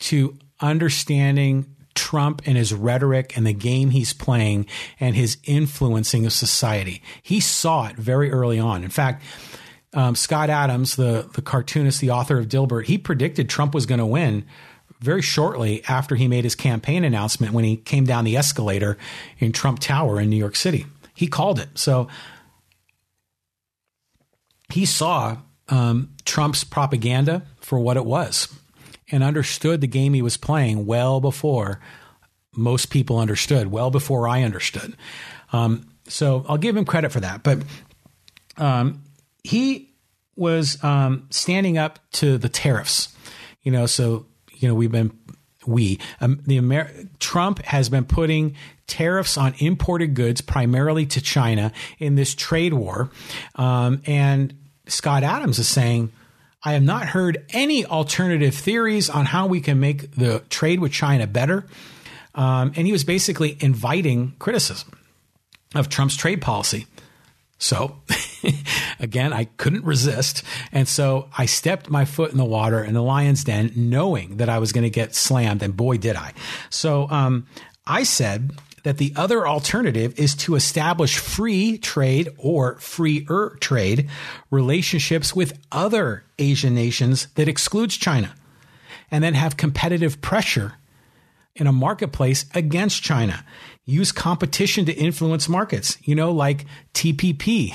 A: to understanding Trump and his rhetoric and the game he's playing and his influencing of society. He saw it very early on. In fact, um, Scott Adams, the the cartoonist, the author of Dilbert, he predicted Trump was going to win very shortly after he made his campaign announcement when he came down the escalator in Trump Tower in New York City. He called it. So he saw um, Trump's propaganda for what it was and understood the game he was playing well before most people understood, well before I understood. Um, so I'll give him credit for that. But um, he was um, standing up to the tariffs. You know, so you know we've been we um, the Amer- Trump has been putting tariffs on imported goods, primarily to China, in this trade war. Um, and Scott Adams is saying, I have not heard any alternative theories on how we can make the trade with China better. Um, and he was basically inviting criticism of Trump's trade policy. So, <laughs> again, I couldn't resist. And so I stepped my foot in the water in the lion's den, knowing that I was going to get slammed. And boy, did I. So um, I said, that the other alternative is to establish free trade or freer trade relationships with other Asian nations that excludes China and then have competitive pressure in a marketplace against China. Use competition to influence markets, you know, like TPP,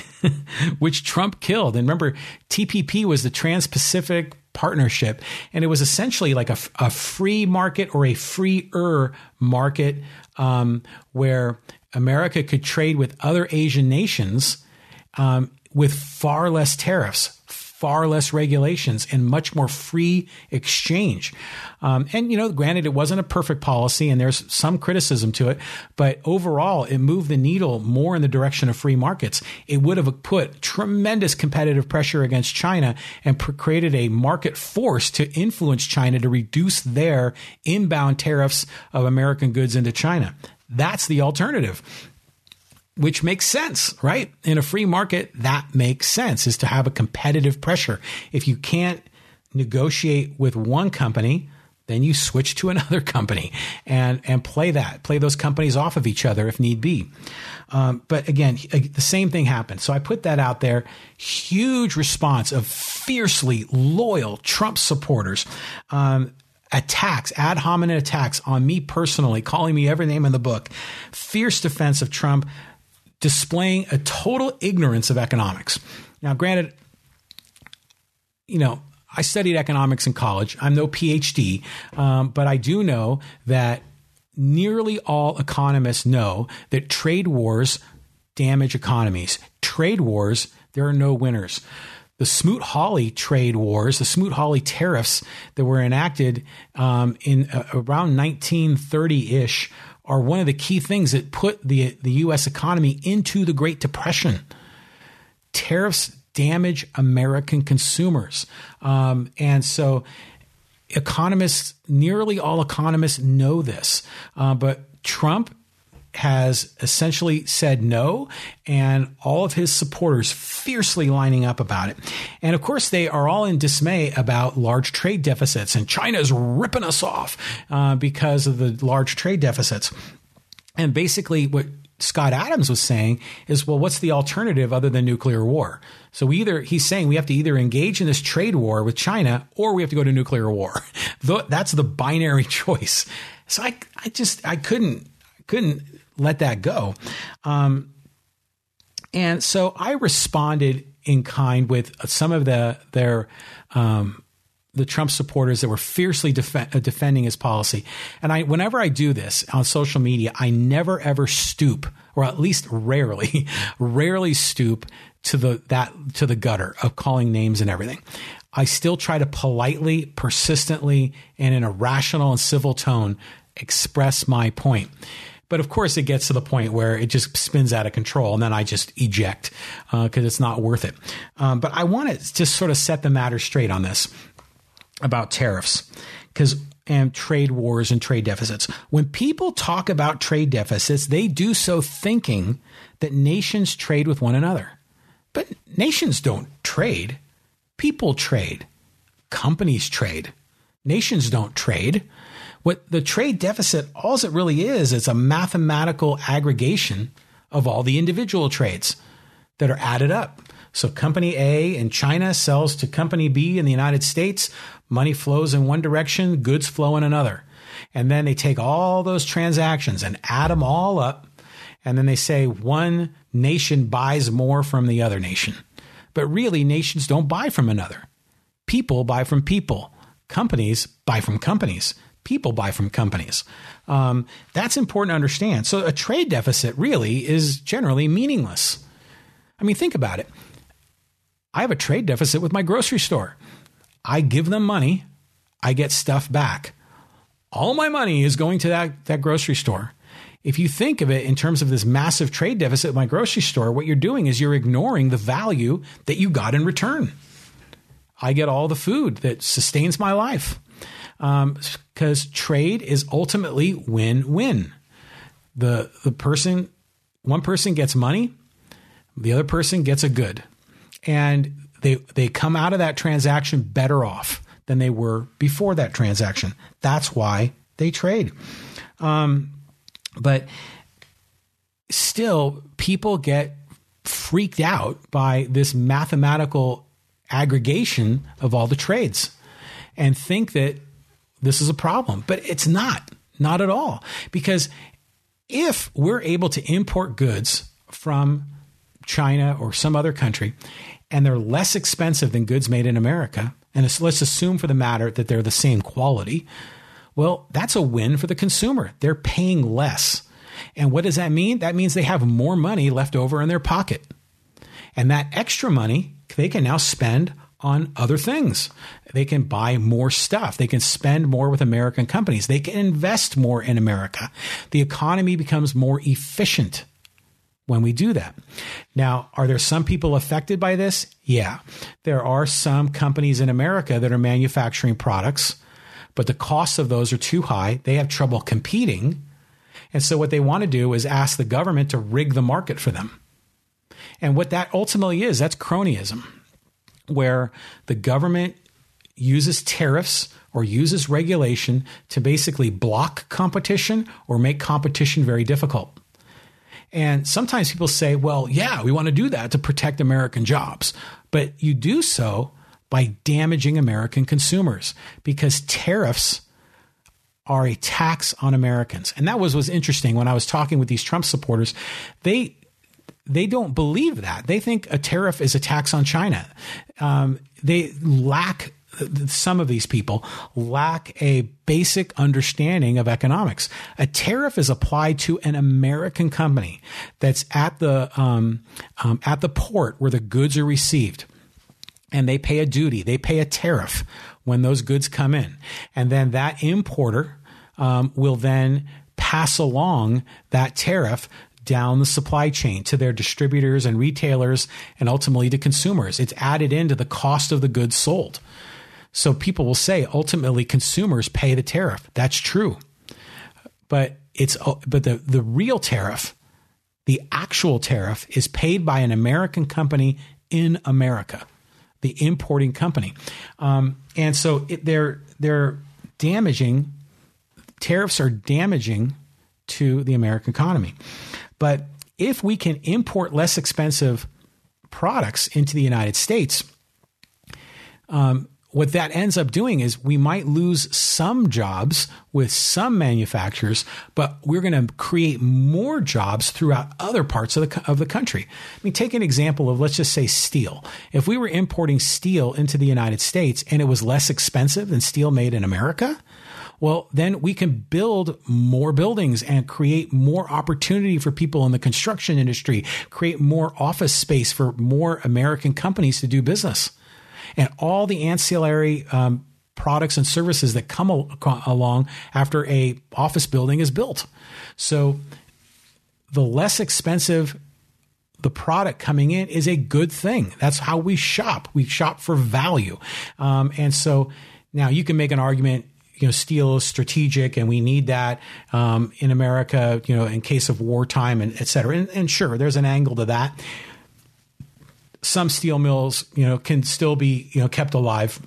A: <laughs> which Trump killed. And remember, TPP was the Trans Pacific Partnership, and it was essentially like a, a free market or a freer market um, where America could trade with other Asian nations um, with far less tariffs, far less regulations, and much more free exchange. Um, and, you know, granted, it wasn't a perfect policy and there's some criticism to it, but overall, it moved the needle more in the direction of free markets. It would have put tremendous competitive pressure against China and pr- created a market force to influence China to reduce their inbound tariffs of American goods into China. That's the alternative which makes sense, right? In a free market, that makes sense is to have a competitive pressure. If you can't negotiate with one company, then you switch to another <laughs> company and and play that, play those companies off of each other if need be. Um, but again, the same thing happened. So I put that out there. Huge response of fiercely loyal Trump supporters. Um, attacks, ad hominem attacks on me personally, calling me every name in the book. Fierce defense of Trump, displaying a total ignorance of economics. Now, granted, you know, I studied economics in college. I'm no PhD, um, but I do know that nearly all economists know that trade wars damage economies. Trade wars, there are no winners. The Smoot Hawley trade wars, the Smoot Hawley tariffs that were enacted um, in uh, around 1930 ish, are one of the key things that put the, the U.S. economy into the Great Depression. Tariffs damage American consumers. Um, and so economists, nearly all economists know this. Uh, but Trump has essentially said no, and all of his supporters fiercely lining up about it. And of course, they are all in dismay about large trade deficits, and China's ripping us off uh, because of the large trade deficits. And basically, what Scott Adams was saying is, well, what's the alternative other than nuclear war? So we either he's saying we have to either engage in this trade war with China or we have to go to nuclear war. <laughs> That's the binary <laughs> choice. So I, I just I couldn't couldn't let that go. Um, and so I responded in kind with some of the their um, the Trump supporters that were fiercely def- uh, defending his policy. And I, whenever I do this on social media, I never ever stoop, or at least rarely, <laughs> rarely stoop to the that to the gutter of calling names and everything. I still try to politely, persistently, and in a rational and civil tone express my point. But of course, it gets to the point where it just spins out of control, and then I just eject because uh, it's not worth it. Um, but I want to just sort of set the matter straight on this about tariffs because and trade wars and trade deficits. When people talk about trade deficits, they do so thinking that nations trade with one another. But nations don't trade. People trade. Companies trade. Nations don't trade. What the trade deficit, all it really is, is a mathematical aggregation of all the individual trades that are added up. So company A in China sells to company B in the United States. Money flows in one direction, goods flow in another. And then they take all those transactions and add them all up. And then they say one nation buys more from the other nation. But really, nations don't buy from another. People buy from people. Companies buy from companies. People buy from companies. Um, that's important to understand. So a trade deficit really is generally meaningless. I mean, think about it. I have a trade deficit with my grocery store. I give them money, I get stuff back. All my money is going to that, that grocery store. If you think of it in terms of this massive trade deficit at my grocery store, what you're doing is you're ignoring the value that you got in return. I get all the food that sustains my life because um, trade is ultimately win-win. The the person, one person gets money, the other person gets a good, and they they come out of that transaction better off than they were before that transaction. That's why they trade. Um, but still, people get freaked out by this mathematical aggregation of all the trades and think that this is a problem. But it's not, not at all. Because if we're able to import goods from China or some other country and they're less expensive than goods made in America, and let's assume for the matter that they're the same quality, well, that's a win for the consumer. They're paying less. And what does that mean? That means they have more money left over in their pocket. And that extra money they can now spend on other things. They can buy more stuff. They can spend more with American companies. They can invest more in America. The economy becomes more efficient when we do that. Now, are there some people affected by this? Yeah. There are some companies in America that are manufacturing products, but the costs of those are too high. They have trouble competing. And so what they want to do is ask the government to rig the market for them. And what that ultimately is, that's cronyism, where the government uses tariffs or uses regulation to basically block competition or make competition very difficult. And sometimes people say, well, yeah, we want to do that to protect American jobs. But you do so by damaging American consumers because tariffs are a tax on Americans. And that was was interesting when I was talking with these Trump supporters. They they don't believe that. They think a tariff is a tax on China. Um, they lack some of these people lack a basic understanding of economics. A tariff is applied to an American company that's at the um, um, at the port where the goods are received, and they pay a duty. They pay a tariff when those goods come in, and then that importer um, will then pass along that tariff down the supply chain to their distributors and retailers and ultimately to consumers. It's added into the cost of the goods sold. So people will say ultimately consumers pay the tariff. That's true. But it's but the the real tariff, the actual tariff, is paid by an American company in America, the importing company, um, and so it, they're they're damaging. Tariffs are damaging to the American economy, but if we can import less expensive products into the United States, um, what that ends up doing is we might lose some jobs with some manufacturers, but we're going to create more jobs throughout other parts of the of the country. I mean, take an example of let's just say steel. If we were importing steel into the United States and it was less expensive than steel made in America, well, then we can build more buildings and create more opportunity for people in the construction industry, create more office space for more American companies to do business and all the ancillary um, products and services that come al- along after a office building is built. So the less expensive the product coming in is a good thing. That's how we shop. We shop for value. Um, and so now you can make an argument you know, steel is strategic and we need that um, in America, you know, in case of wartime and et cetera. And, and, sure, there's an angle to that some steel mills, you know, can still be, you know, kept alive.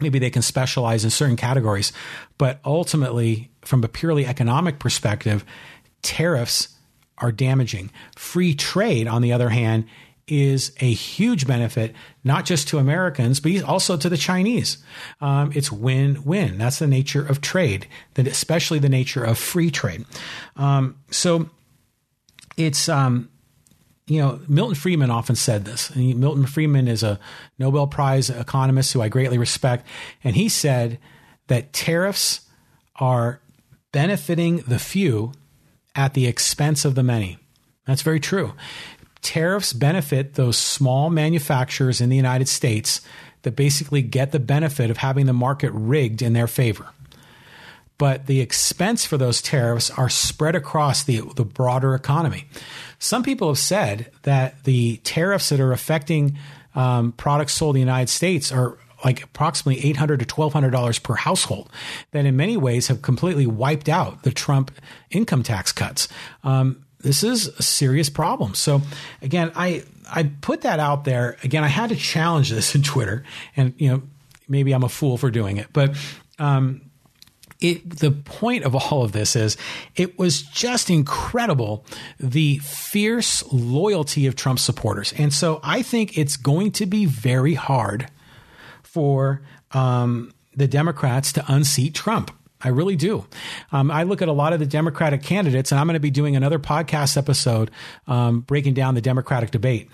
A: Maybe they can specialize in certain categories, but ultimately, from a purely economic perspective, tariffs are damaging. Free trade, on the other hand, is a huge benefit, not just to Americans, but also to the Chinese. Um, it's win win. That's the nature of trade, that especially the nature of free trade. Um, so it's um, you know, Milton Friedman often said this. And Milton Friedman is a Nobel Prize economist who I greatly respect. And he said that tariffs are benefiting the few at the expense of the many. That's very true. Tariffs benefit those small manufacturers in the United States that basically get the benefit of having the market rigged in their favor but the expense for those tariffs are spread across the, the broader economy. Some people have said that the tariffs that are affecting um, products sold in the United States are like approximately eight hundred to twelve hundred dollars per household. That in many ways have completely wiped out the Trump income tax cuts. Um, this is a serious problem. So again, I I put that out there. Again, I had to challenge this <laughs> in Twitter, and you know maybe I'm a fool for doing it, but. Um, it, the point of all of this is it was just incredible the fierce loyalty of Trump supporters. And so I think it's going to be very hard for um, the Democrats to unseat Trump. I really do. Um, I look at a lot of the Democratic candidates, and I'm going to be doing another podcast episode um, breaking down the Democratic debate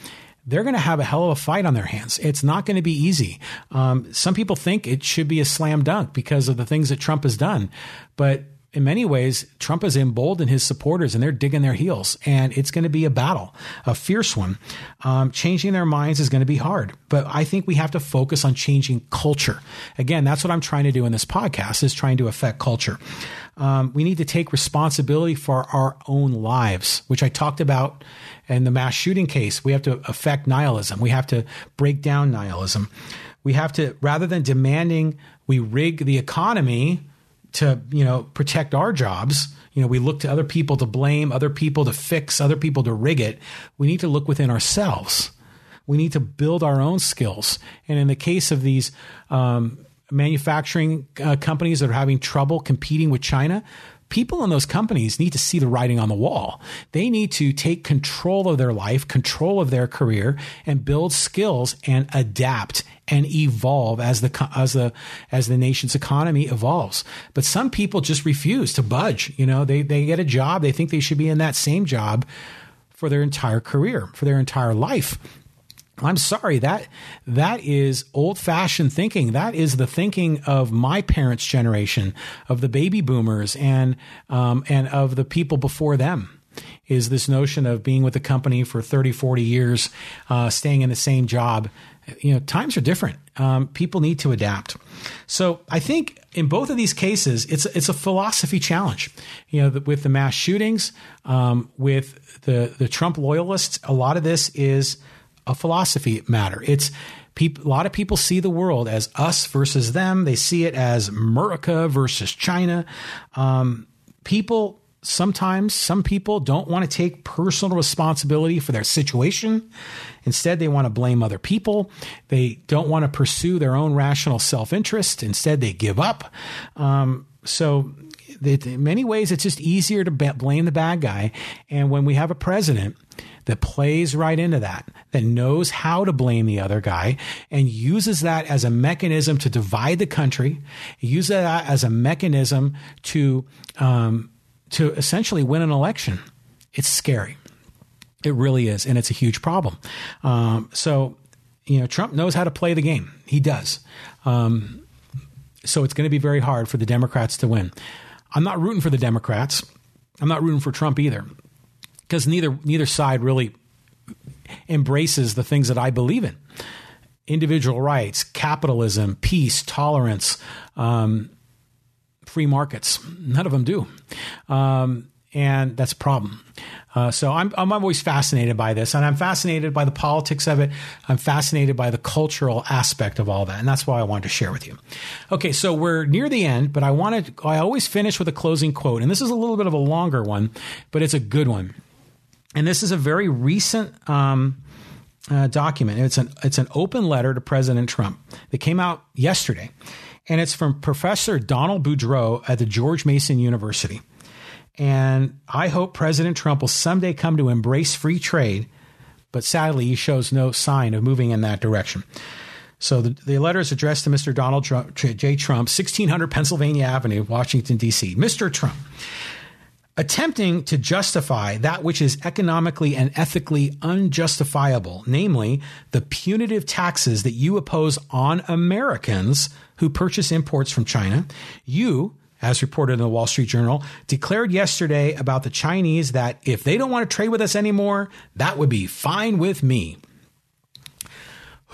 A: they're going to have a hell of a fight on their hands. It's not going to be easy. Um, some people think it should be a slam dunk because of the things that Trump has done, but in many ways, Trump has emboldened his supporters and they're digging their heels. And it's going to be a battle, a fierce one. Um, changing their minds is going to be hard. But I think we have to focus on changing culture. Again, that's what I'm trying to do in this podcast is trying to affect culture. Um, we need to take responsibility for our own lives, which I talked about in the mass shooting case. We have to affect nihilism. We have to break down nihilism. We have to, rather than demanding we rig the economy to, you know, protect our jobs, you know, we look to other people to blame, other people to fix, other people to rig it. We need to look within ourselves. We need to build our own skills. And in the case of these um, manufacturing uh, companies that are having trouble competing with China, people in those companies need to see the writing on the wall. They need to take control of their life, control of their career, and build skills and adapt and evolve as the as the as the nation's economy evolves. But some people just refuse to budge. You know, they they get a job, they think they should be in that same job for their entire career, for their entire life. I'm sorry that that is old fashioned thinking. That is the thinking of my parents' generation, of the baby boomers, and um, and of the people before them. Is this notion of being with the company for 30, 40 years, uh, staying in the same job? You know, times are different. Um, people need to adapt. So I think in both of these cases, it's it's a philosophy challenge. You know, with the mass shootings, um, with the the Trump loyalists, a lot of this is a philosophy matter. It's a lot of people see the world as us versus them. They see it as America versus China. Um, people sometimes some people don't want to take personal responsibility for their situation. Instead, they want to blame other people. They don't want to pursue their own rational self interest. Instead, they give up. Um, so, in many ways, it's just easier to blame the bad guy. And when we have a president that plays right into that, that knows how to blame the other guy and uses that as a mechanism to divide the country, uses that as a mechanism to um, to essentially win an election. It's scary. It really is, and it's a huge problem. Um, so, you know, Trump knows how to play the game. He does. Um, so it's going to be very hard for the Democrats to win. I'm not rooting for the Democrats. I'm not rooting for Trump either, because neither neither side really embraces the things that I believe in: individual rights, capitalism, peace, tolerance, um, free markets. None of them do. Um, and that's a problem. Uh, so I'm, I'm always fascinated by this, and I'm fascinated by the politics of it. I'm fascinated by the cultural aspect of all that, and that's why I wanted to share with you. Okay, so we're near the end, but I wanted I always finish with a closing quote, and this is a little bit of a longer one, but it's a good one. And this is a very recent um, uh, document. It's an it's an open letter to President Trump that came out yesterday and it's from Professor Donald Boudreaux at the George Mason University. And I hope President Trump will someday come to embrace free trade, but sadly, he shows no sign of moving in that direction. So the, the letter is addressed to Mr. Donald Trump, J. Trump, 1600 Pennsylvania Avenue, Washington, D.C. Mr. Trump, attempting to justify that which is economically and ethically unjustifiable, namely the punitive taxes that you oppose on Americans who purchase imports from China. You, as reported in the Wall Street Journal, declared yesterday about the Chinese that if they don't want to trade with us anymore, that would be fine with me.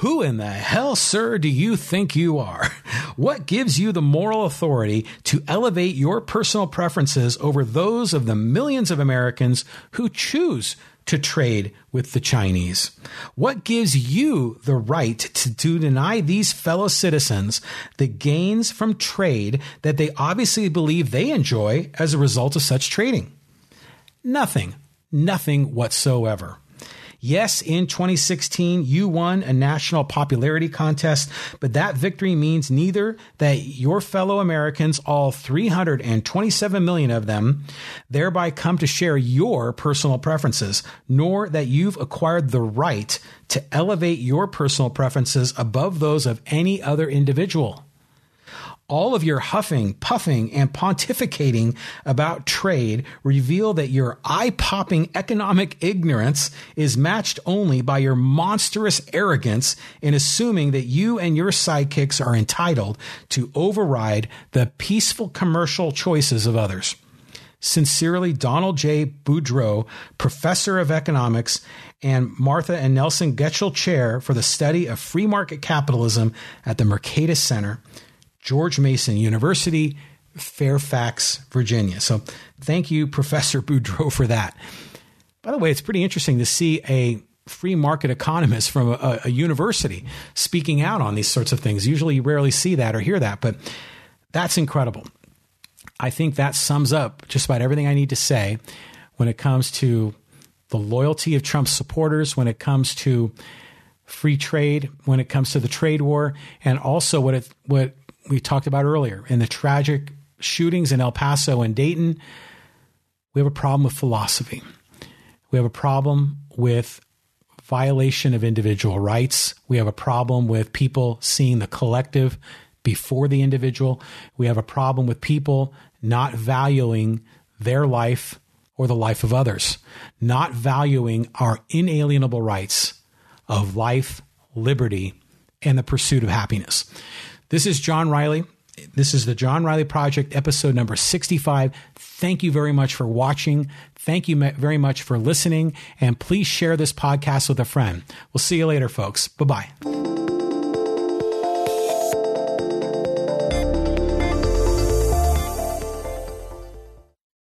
A: Who in the hell, sir, do you think you are? What gives you the moral authority to elevate your personal preferences over those of the millions of Americans who choose to trade with the Chinese? What gives you the right to, to, deny these fellow citizens the gains from trade that they obviously believe they enjoy as a result of such trading? Nothing. Nothing whatsoever. Yes, in 2016, you won a national popularity contest, but that victory means neither that your fellow Americans, all 327 million of them, thereby come to share your personal preferences, nor that you've acquired the right to elevate your personal preferences above those of any other individual all of your huffing, puffing, and pontificating about trade reveal that your eye popping economic ignorance is matched only by your monstrous arrogance in assuming that you and your sidekicks are entitled to override the peaceful commercial choices of others. Sincerely, Donald J. Boudreaux, Professor of Economics and Martha and Nelson Getchell Chair for the Study of Free Market Capitalism at the Mercatus Center. George Mason University, Fairfax, Virginia. So thank you, Professor Boudreaux, for that. By the way, it's pretty interesting to see a free market economist from a, a, university speaking out on these sorts of things. Usually you rarely see that or hear that, but that's incredible. I think that sums up just about everything I need to say when it comes to the loyalty of Trump's supporters, when it comes to free trade, when it comes to the trade war, and also what it, what we talked about earlier in the tragic shootings in El Paso and Dayton, we have a problem with philosophy. We have a problem with violation of individual rights. We have a problem with people seeing the collective before the individual. We have a problem with people not valuing their life or the life of others, not valuing our inalienable rights of life, liberty, and the pursuit of happiness. This is John Riley. This is the John Riley Project, episode number 65. Thank you very much for watching. Thank you very much for listening. And please share this podcast with a friend. We'll see you later, folks. Bye bye.